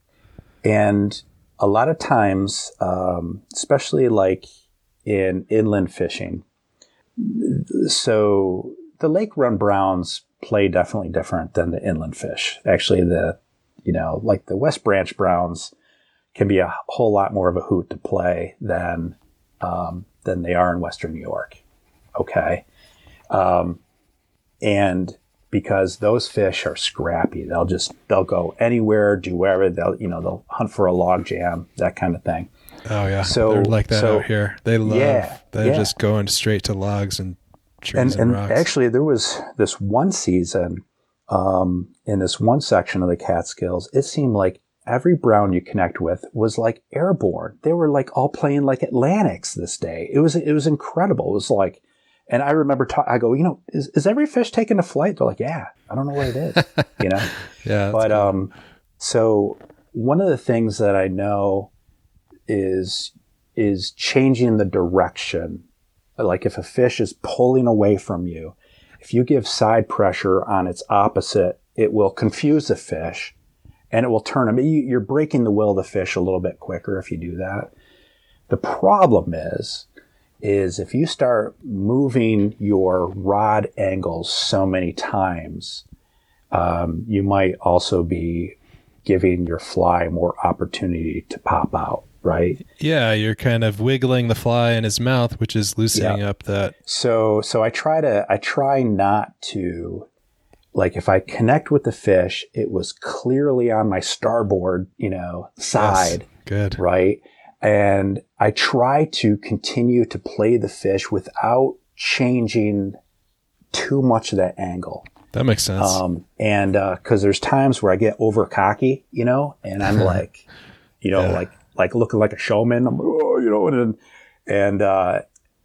and a lot of times, um, especially like in inland fishing, so the lake run browns play definitely different than the inland fish. Actually, the you know like the West Branch browns can be a whole lot more of a hoot to play than um, than they are in Western New York. Okay, um, and because those fish are scrappy. They'll just they'll go anywhere, do wherever. They'll you know they'll hunt for a log jam, that kind of thing. Oh yeah, so they're like that so, out here. They love. Yeah, they're yeah. just going straight to logs and trees and, and, and actually, there was this one season um, in this one section of the Catskills. It seemed like every brown you connect with was like airborne. They were like all playing like Atlantics this day. It was it was incredible. It was like and I remember, ta- I go, you know, is, is every fish taking a flight? They're like, yeah, I don't know what it is, (laughs) you know? yeah. But, cool. um, so one of the things that I know is, is changing the direction. Like if a fish is pulling away from you, if you give side pressure on its opposite, it will confuse the fish and it will turn them. You're breaking the will of the fish a little bit quicker if you do that. The problem is is if you start moving your rod angles so many times, um, you might also be giving your fly more opportunity to pop out, right? Yeah, you're kind of wiggling the fly in his mouth, which is loosening up that. So, so I try to, I try not to, like, if I connect with the fish, it was clearly on my starboard, you know, side. Yes. Good. Right and I try to continue to play the fish without changing too much of that angle. That makes sense. Um, and because uh, there's times where I get over cocky, you know, and I'm (laughs) like, you know, yeah. like like looking like a showman. I'm like, oh, you know, and and uh,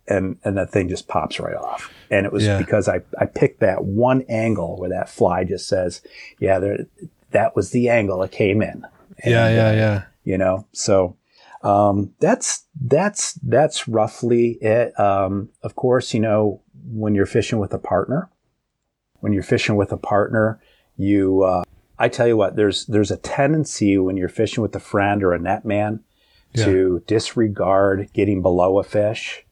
and and that thing just pops right off. And it was yeah. because I I picked that one angle where that fly just says, yeah, there, that was the angle it came in. And, yeah, yeah, uh, yeah. You know, so um, that's that's that's roughly it. Um, of course, you know when you're fishing with a partner, when you're fishing with a partner, you uh, I tell you what, there's there's a tendency when you're fishing with a friend or a net man yeah. to disregard getting below a fish.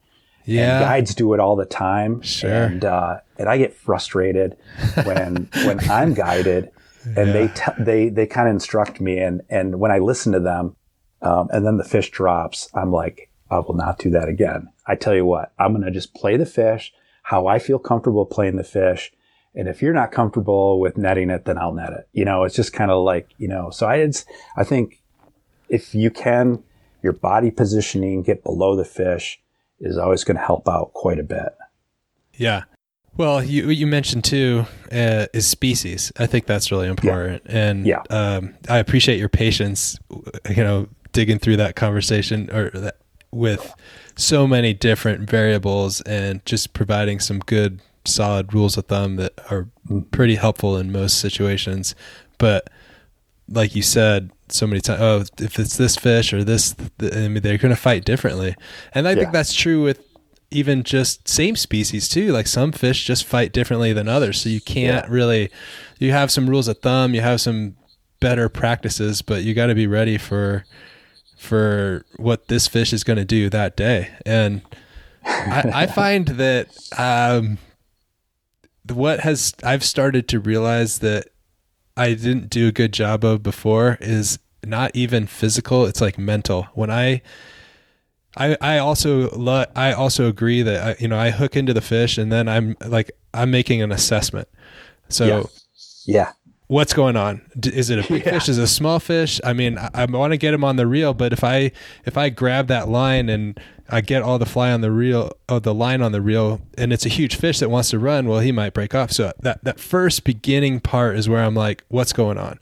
Yeah, and guides do it all the time. Sure, and uh, and I get frustrated when (laughs) when I'm guided and yeah. they they they kind of instruct me and and when I listen to them, um, and then the fish drops. I'm like, I will not do that again. I tell you what, I'm going to just play the fish how I feel comfortable playing the fish. And if you're not comfortable with netting it, then I'll net it. You know, it's just kind of like, you know, so I, it's, I think if you can, your body positioning, get below the fish is always going to help out quite a bit. Yeah. Well, you you mentioned too uh, is species. I think that's really important, yeah. and yeah. Um, I appreciate your patience. You know, digging through that conversation or that, with so many different variables and just providing some good solid rules of thumb that are pretty helpful in most situations but like you said so many times oh if it's this fish or this I mean, they're going to fight differently and i yeah. think that's true with even just same species too. Like some fish just fight differently than others. So you can't yeah. really, you have some rules of thumb, you have some better practices, but you got to be ready for, for what this fish is going to do that day. And I, I (laughs) find that, um, what has I've started to realize that I didn't do a good job of before is not even physical. It's like mental. When I I I also lo- I also agree that I, you know I hook into the fish and then I'm like I'm making an assessment. So yeah. yeah. What's going on? Is it a big (laughs) yeah. fish? Is it a small fish? I mean, I, I want to get him on the reel, but if I if I grab that line and I get all the fly on the reel, oh, the line on the reel, and it's a huge fish that wants to run, well, he might break off. So that that first beginning part is where I'm like, what's going on?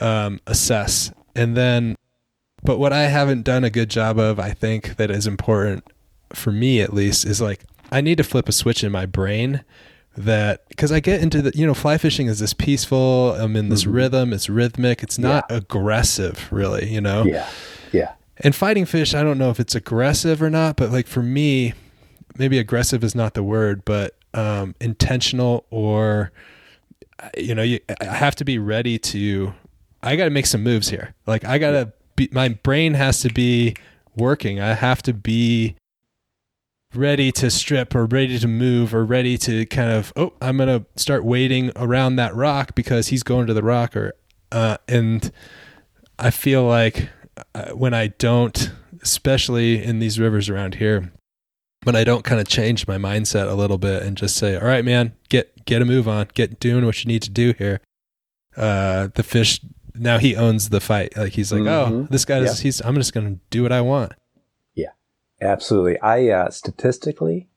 Um, assess, and then but what I haven't done a good job of, I think that is important for me at least, is like I need to flip a switch in my brain that because I get into the you know fly fishing is this peaceful. I'm in this mm-hmm. rhythm. It's rhythmic. It's not yeah. aggressive, really. You know. Yeah. Yeah. And fighting fish, I don't know if it's aggressive or not, but like for me, maybe aggressive is not the word, but um, intentional or you know, you, I have to be ready to. I got to make some moves here. Like I got to be, my brain has to be working. I have to be ready to strip or ready to move or ready to kind of oh i'm going to start waiting around that rock because he's going to the rock or uh, and i feel like uh, when i don't especially in these rivers around here when i don't kind of change my mindset a little bit and just say all right man get get a move on get doing what you need to do here uh, the fish now he owns the fight. Like he's like, oh, mm-hmm. oh, this guy is. He's. I'm just going to do what I want. Absolutely. I uh, statistically,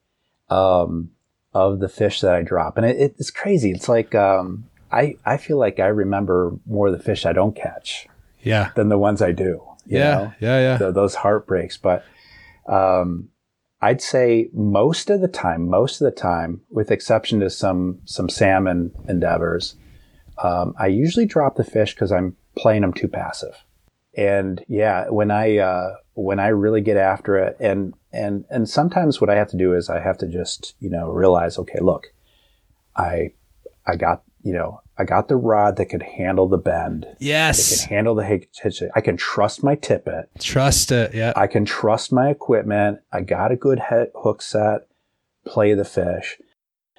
um, of the fish that I drop, and it, it's crazy. It's like um, I I feel like I remember more of the fish I don't catch. Yeah. Than the ones I do. yeah, know? yeah, yeah. The, those heartbreaks, but um, I'd say most of the time, most of the time, with exception to some some salmon endeavors um, I usually drop the fish because I'm playing them too passive. And yeah, when I uh, when I really get after it, and and and sometimes what I have to do is I have to just you know realize, okay, look, I I got you know I got the rod that could handle the bend. Yes, it can handle the hitch. I can trust my tippet. Trust it. Yeah, I can trust my equipment. I got a good hook set. Play the fish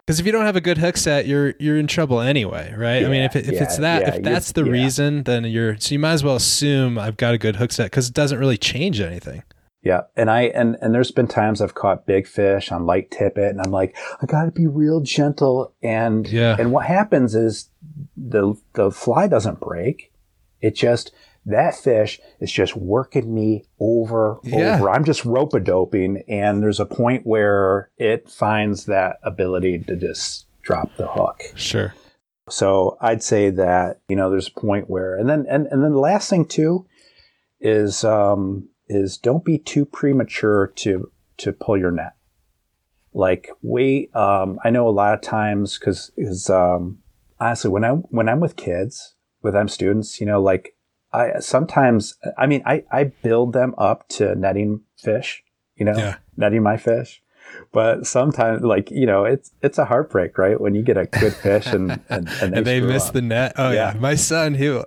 because if you don't have a good hook set, you're you're in trouble anyway, right? Yeah, I mean, if, it, if yeah, it's that, yeah, if that's the reason, then you're so you might as well assume I've got a good hook set because it doesn't really change anything. Yeah, and I and and there's been times I've caught big fish on light tippet, and I'm like, I got to be real gentle, and yeah, and what happens is the the fly doesn't break, it just that fish is just working me over, yeah. over. I'm just rope a doping. And there's a point where it finds that ability to just drop the hook. Sure. So I'd say that, you know, there's a point where, and then, and, and then the last thing too is, um, is don't be too premature to, to pull your net. Like wait, um, I know a lot of times cause, cause, um, honestly, when I, when I'm with kids, with them students, you know, like I sometimes, I mean, I, I build them up to netting fish, you know, yeah. netting my fish. But sometimes, like you know, it's it's a heartbreak, right? When you get a good fish and (laughs) and, and they, and they miss up. the net. Oh yeah. yeah, my son he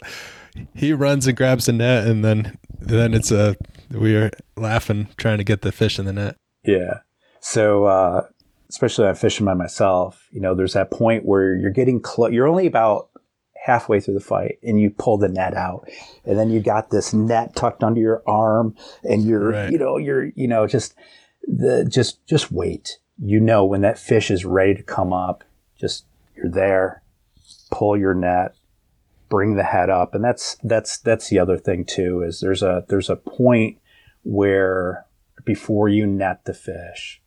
he runs and grabs the net, and then then it's a we are laughing trying to get the fish in the net. Yeah. So uh, especially I'm fishing by myself, you know, there's that point where you're getting close. You're only about halfway through the fight and you pull the net out. And then you got this net tucked under your arm and you're right. you know you're you know just the just just wait. You know when that fish is ready to come up just you're there pull your net bring the head up. And that's that's that's the other thing too is there's a there's a point where before you net the fish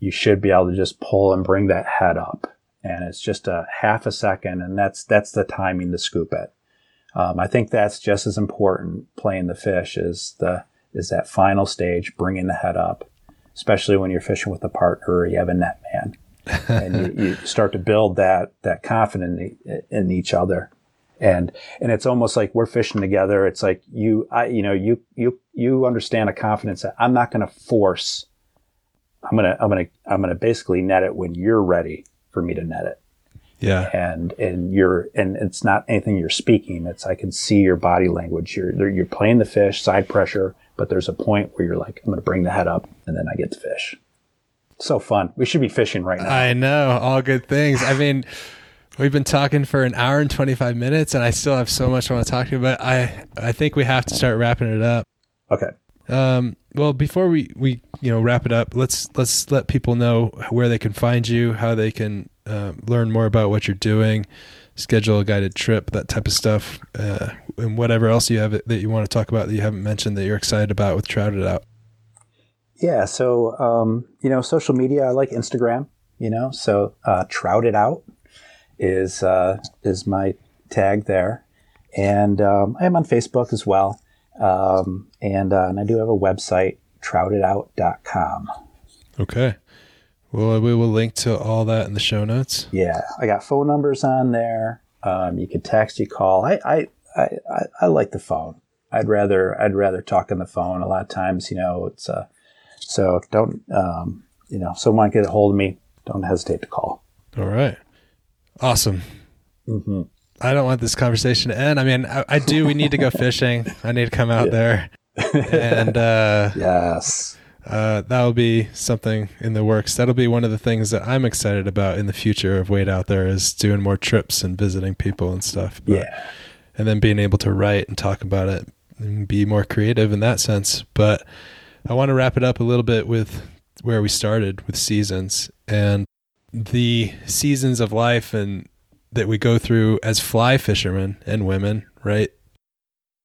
you should be able to just pull and bring that head up and it's just a half a second, and that's that's the timing to scoop it. Um, I think that's just as important playing the fish is the is that final stage, bringing the head up, especially when you're fishing with a partner or you have a net man, and you, you, (laughs) start to build that that confidence in, in each other. And and it's almost like we're fishing together. It's like you i you know you you you understand a confidence that i'm not going to force I'm gonna I'm gonna I'm gonna basically net it when you're ready for me to net it. Yeah. And and you're and it's not anything you're speaking. It's I can see your body language. You're you're playing the fish, side pressure, but there's a point where you're like, I'm gonna bring the head up, and then I get to fish. So fun. We should be fishing right now. I know. All good things. I mean, we've been talking for an hour and 25 minutes, and I still have so much I want to talk to you about. I I think we have to start wrapping it up. Okay. Um, well, before we, we you know wrap it up, let's let's let people know where they can find you, how they can uh, learn more about what you're doing, schedule a guided trip, that type of stuff, uh, and whatever else you have that you want to talk about that you haven't mentioned that you're excited about with Trout It Out. Yeah. So um, you know, social media. I like Instagram. You know, so uh, Trout It Out is uh, is my tag there, and um, I am on Facebook as well. Um, and, uh, and I do have a website, troutitout.com. Okay. Well, we will link to all that in the show notes. Yeah. I got phone numbers on there. Um, you can text, you call. I, I, I, I, like the phone. I'd rather, I'd rather talk on the phone. A lot of times, you know, it's, uh, so don't, um, you know, someone get a hold of me. Don't hesitate to call. All right. Awesome. Mm-hmm. I don't want this conversation to end. I mean, I, I do. We need to go (laughs) fishing. I need to come out yeah. there, and uh, (laughs) yes, uh, that'll be something in the works. That'll be one of the things that I'm excited about in the future of Wade out there is doing more trips and visiting people and stuff. But, yeah, and then being able to write and talk about it and be more creative in that sense. But I want to wrap it up a little bit with where we started with seasons and the seasons of life and that we go through as fly fishermen and women, right?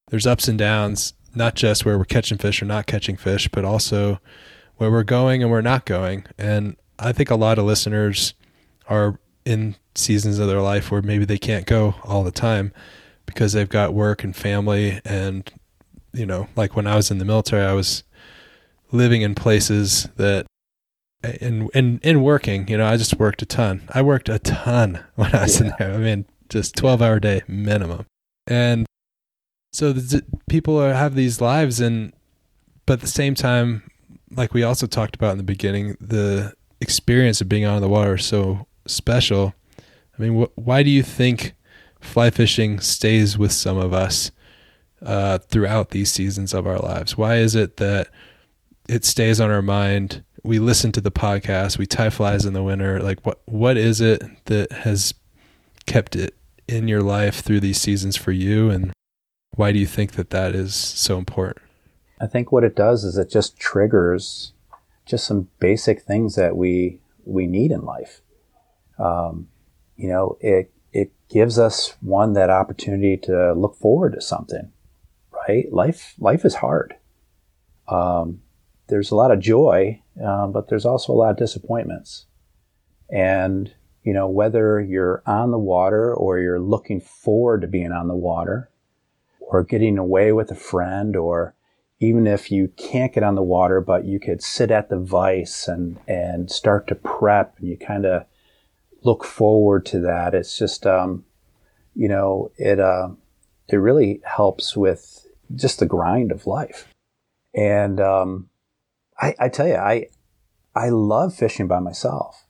There's ups and downs, not just where we're catching fish or not catching fish, but also where we're going and we're not going. And I think a lot of listeners are in seasons of their life where maybe they can't go all the time because they've got work and family and you know, like when I was in the military, I was living in places that in in in working, you know, I just worked a ton. I worked a ton (laughs) when I was yeah. in there. I mean, just twelve hour day minimum, and so the, people are, have these lives, and but at the same time, like we also talked about in the beginning, the experience of being on the water is so special. I mean, wh- why do you think fly fishing stays with some of us uh, throughout these seasons of our lives? Why is it that it stays on our mind? We listen to the podcast, we tie flies in the winter. Like what what is it that has kept it in your life through these seasons for you and why do you think that that is so important? I think what it does is it just triggers just some basic things that we we need in life. Um, you know, it it gives us one that opportunity to look forward to something, right? Life life is hard. Um, there's a lot of joy, um, but there's also a lot of disappointments. And, you know, whether you're on the water or you're looking forward to being on the water or getting away with a friend or even if you can't get on the water, but you could sit at the vise and, and start to prep and you kind of look forward to that. It's just, um, you know, it, uh, it really helps with just the grind of life. And, um, I, I tell you, I, I love fishing by myself,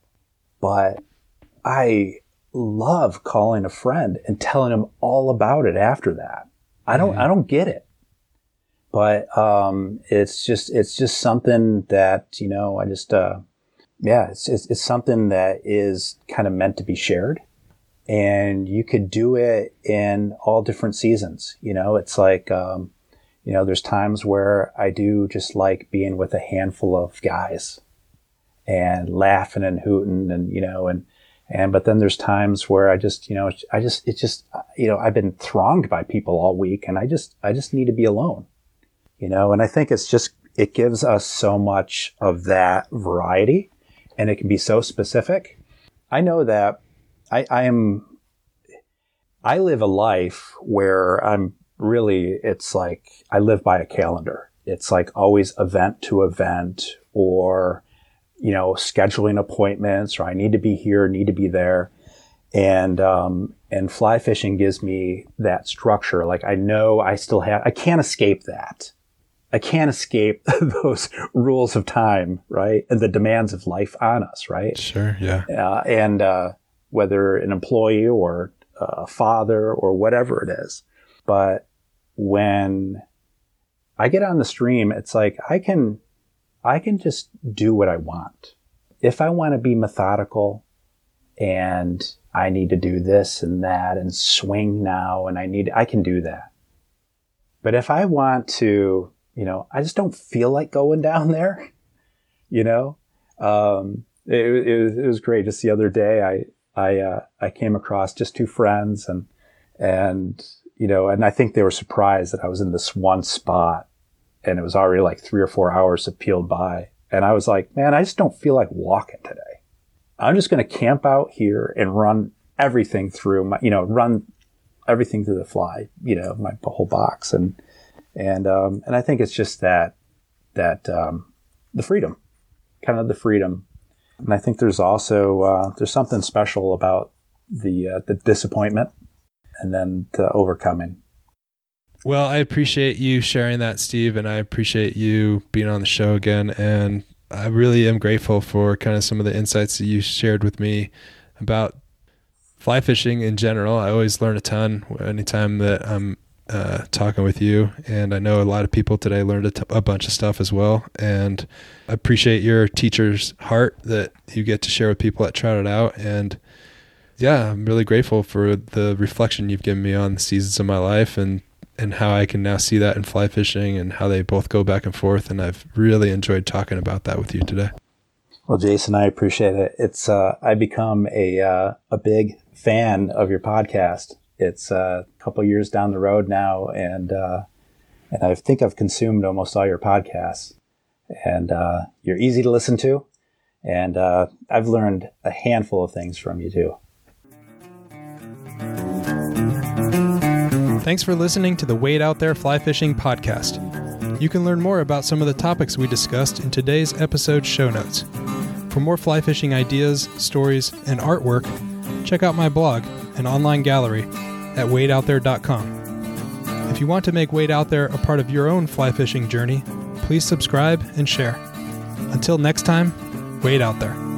but I love calling a friend and telling them all about it after that. I don't, mm-hmm. I don't get it, but, um, it's just, it's just something that, you know, I just, uh, yeah, it's, it's, it's something that is kind of meant to be shared and you could do it in all different seasons. You know, it's like, um, you know, there's times where I do just like being with a handful of guys and laughing and hooting and, you know, and, and, but then there's times where I just, you know, I just, it just, you know, I've been thronged by people all week and I just, I just need to be alone, you know, and I think it's just, it gives us so much of that variety and it can be so specific. I know that I, I am, I live a life where I'm really, it's like I live by a calendar. It's like always event to event or, you know, scheduling appointments or I need to be here, need to be there. And, um, and fly fishing gives me that structure. Like I know I still have, I can't escape that. I can't escape (laughs) those rules of time, right? And the demands of life on us, right? Sure. Yeah. Uh, and uh, whether an employee or a father or whatever it is. But when I get on the stream, it's like I can, I can just do what I want. If I want to be methodical and I need to do this and that and swing now and I need, I can do that. But if I want to, you know, I just don't feel like going (laughs) down there, you know, um, it, it, was, it was great. Just the other day, I, I, uh, I came across just two friends and, and, you know, and I think they were surprised that I was in this one spot and it was already like three or four hours have peeled by. And I was like, man, I just don't feel like walking today. I'm just going to camp out here and run everything through my, you know, run everything through the fly, you know, my whole box. And, and, um, and I think it's just that, that, um, the freedom, kind of the freedom and I think there's also uh, there's something special about the uh, the disappointment and then the overcoming. Well, I appreciate you sharing that, Steve, and I appreciate you being on the show again. And I really am grateful for kind of some of the insights that you shared with me about fly fishing in general. I always learn a ton anytime that I'm uh, talking with you. And I know a lot of people today learned a, t- a bunch of stuff as well. And I appreciate your teacher's heart that you get to share with people at Trout It Out. And yeah, I'm really grateful for the reflection you've given me on the seasons of my life and and how I can now see that in fly fishing and how they both go back and forth. And I've really enjoyed talking about that with you today. Well, Jason, I appreciate it. It's uh, I become a uh, a big fan of your podcast it's a couple years down the road now, and uh, and I think I've consumed almost all your podcasts, and uh, you're easy to listen to, and uh, I've learned a handful of things from you too. Thanks for listening to the Wade Out There Fly Fishing podcast. You can learn more about some of the topics we discussed in today's episode show notes. For more fly fishing ideas, stories, and artwork, check out my blog and online gallery at wadeoutthere.com. If you want to make Wade Out There a part of your own fly fishing journey, please subscribe and share. Until next time, wade out there.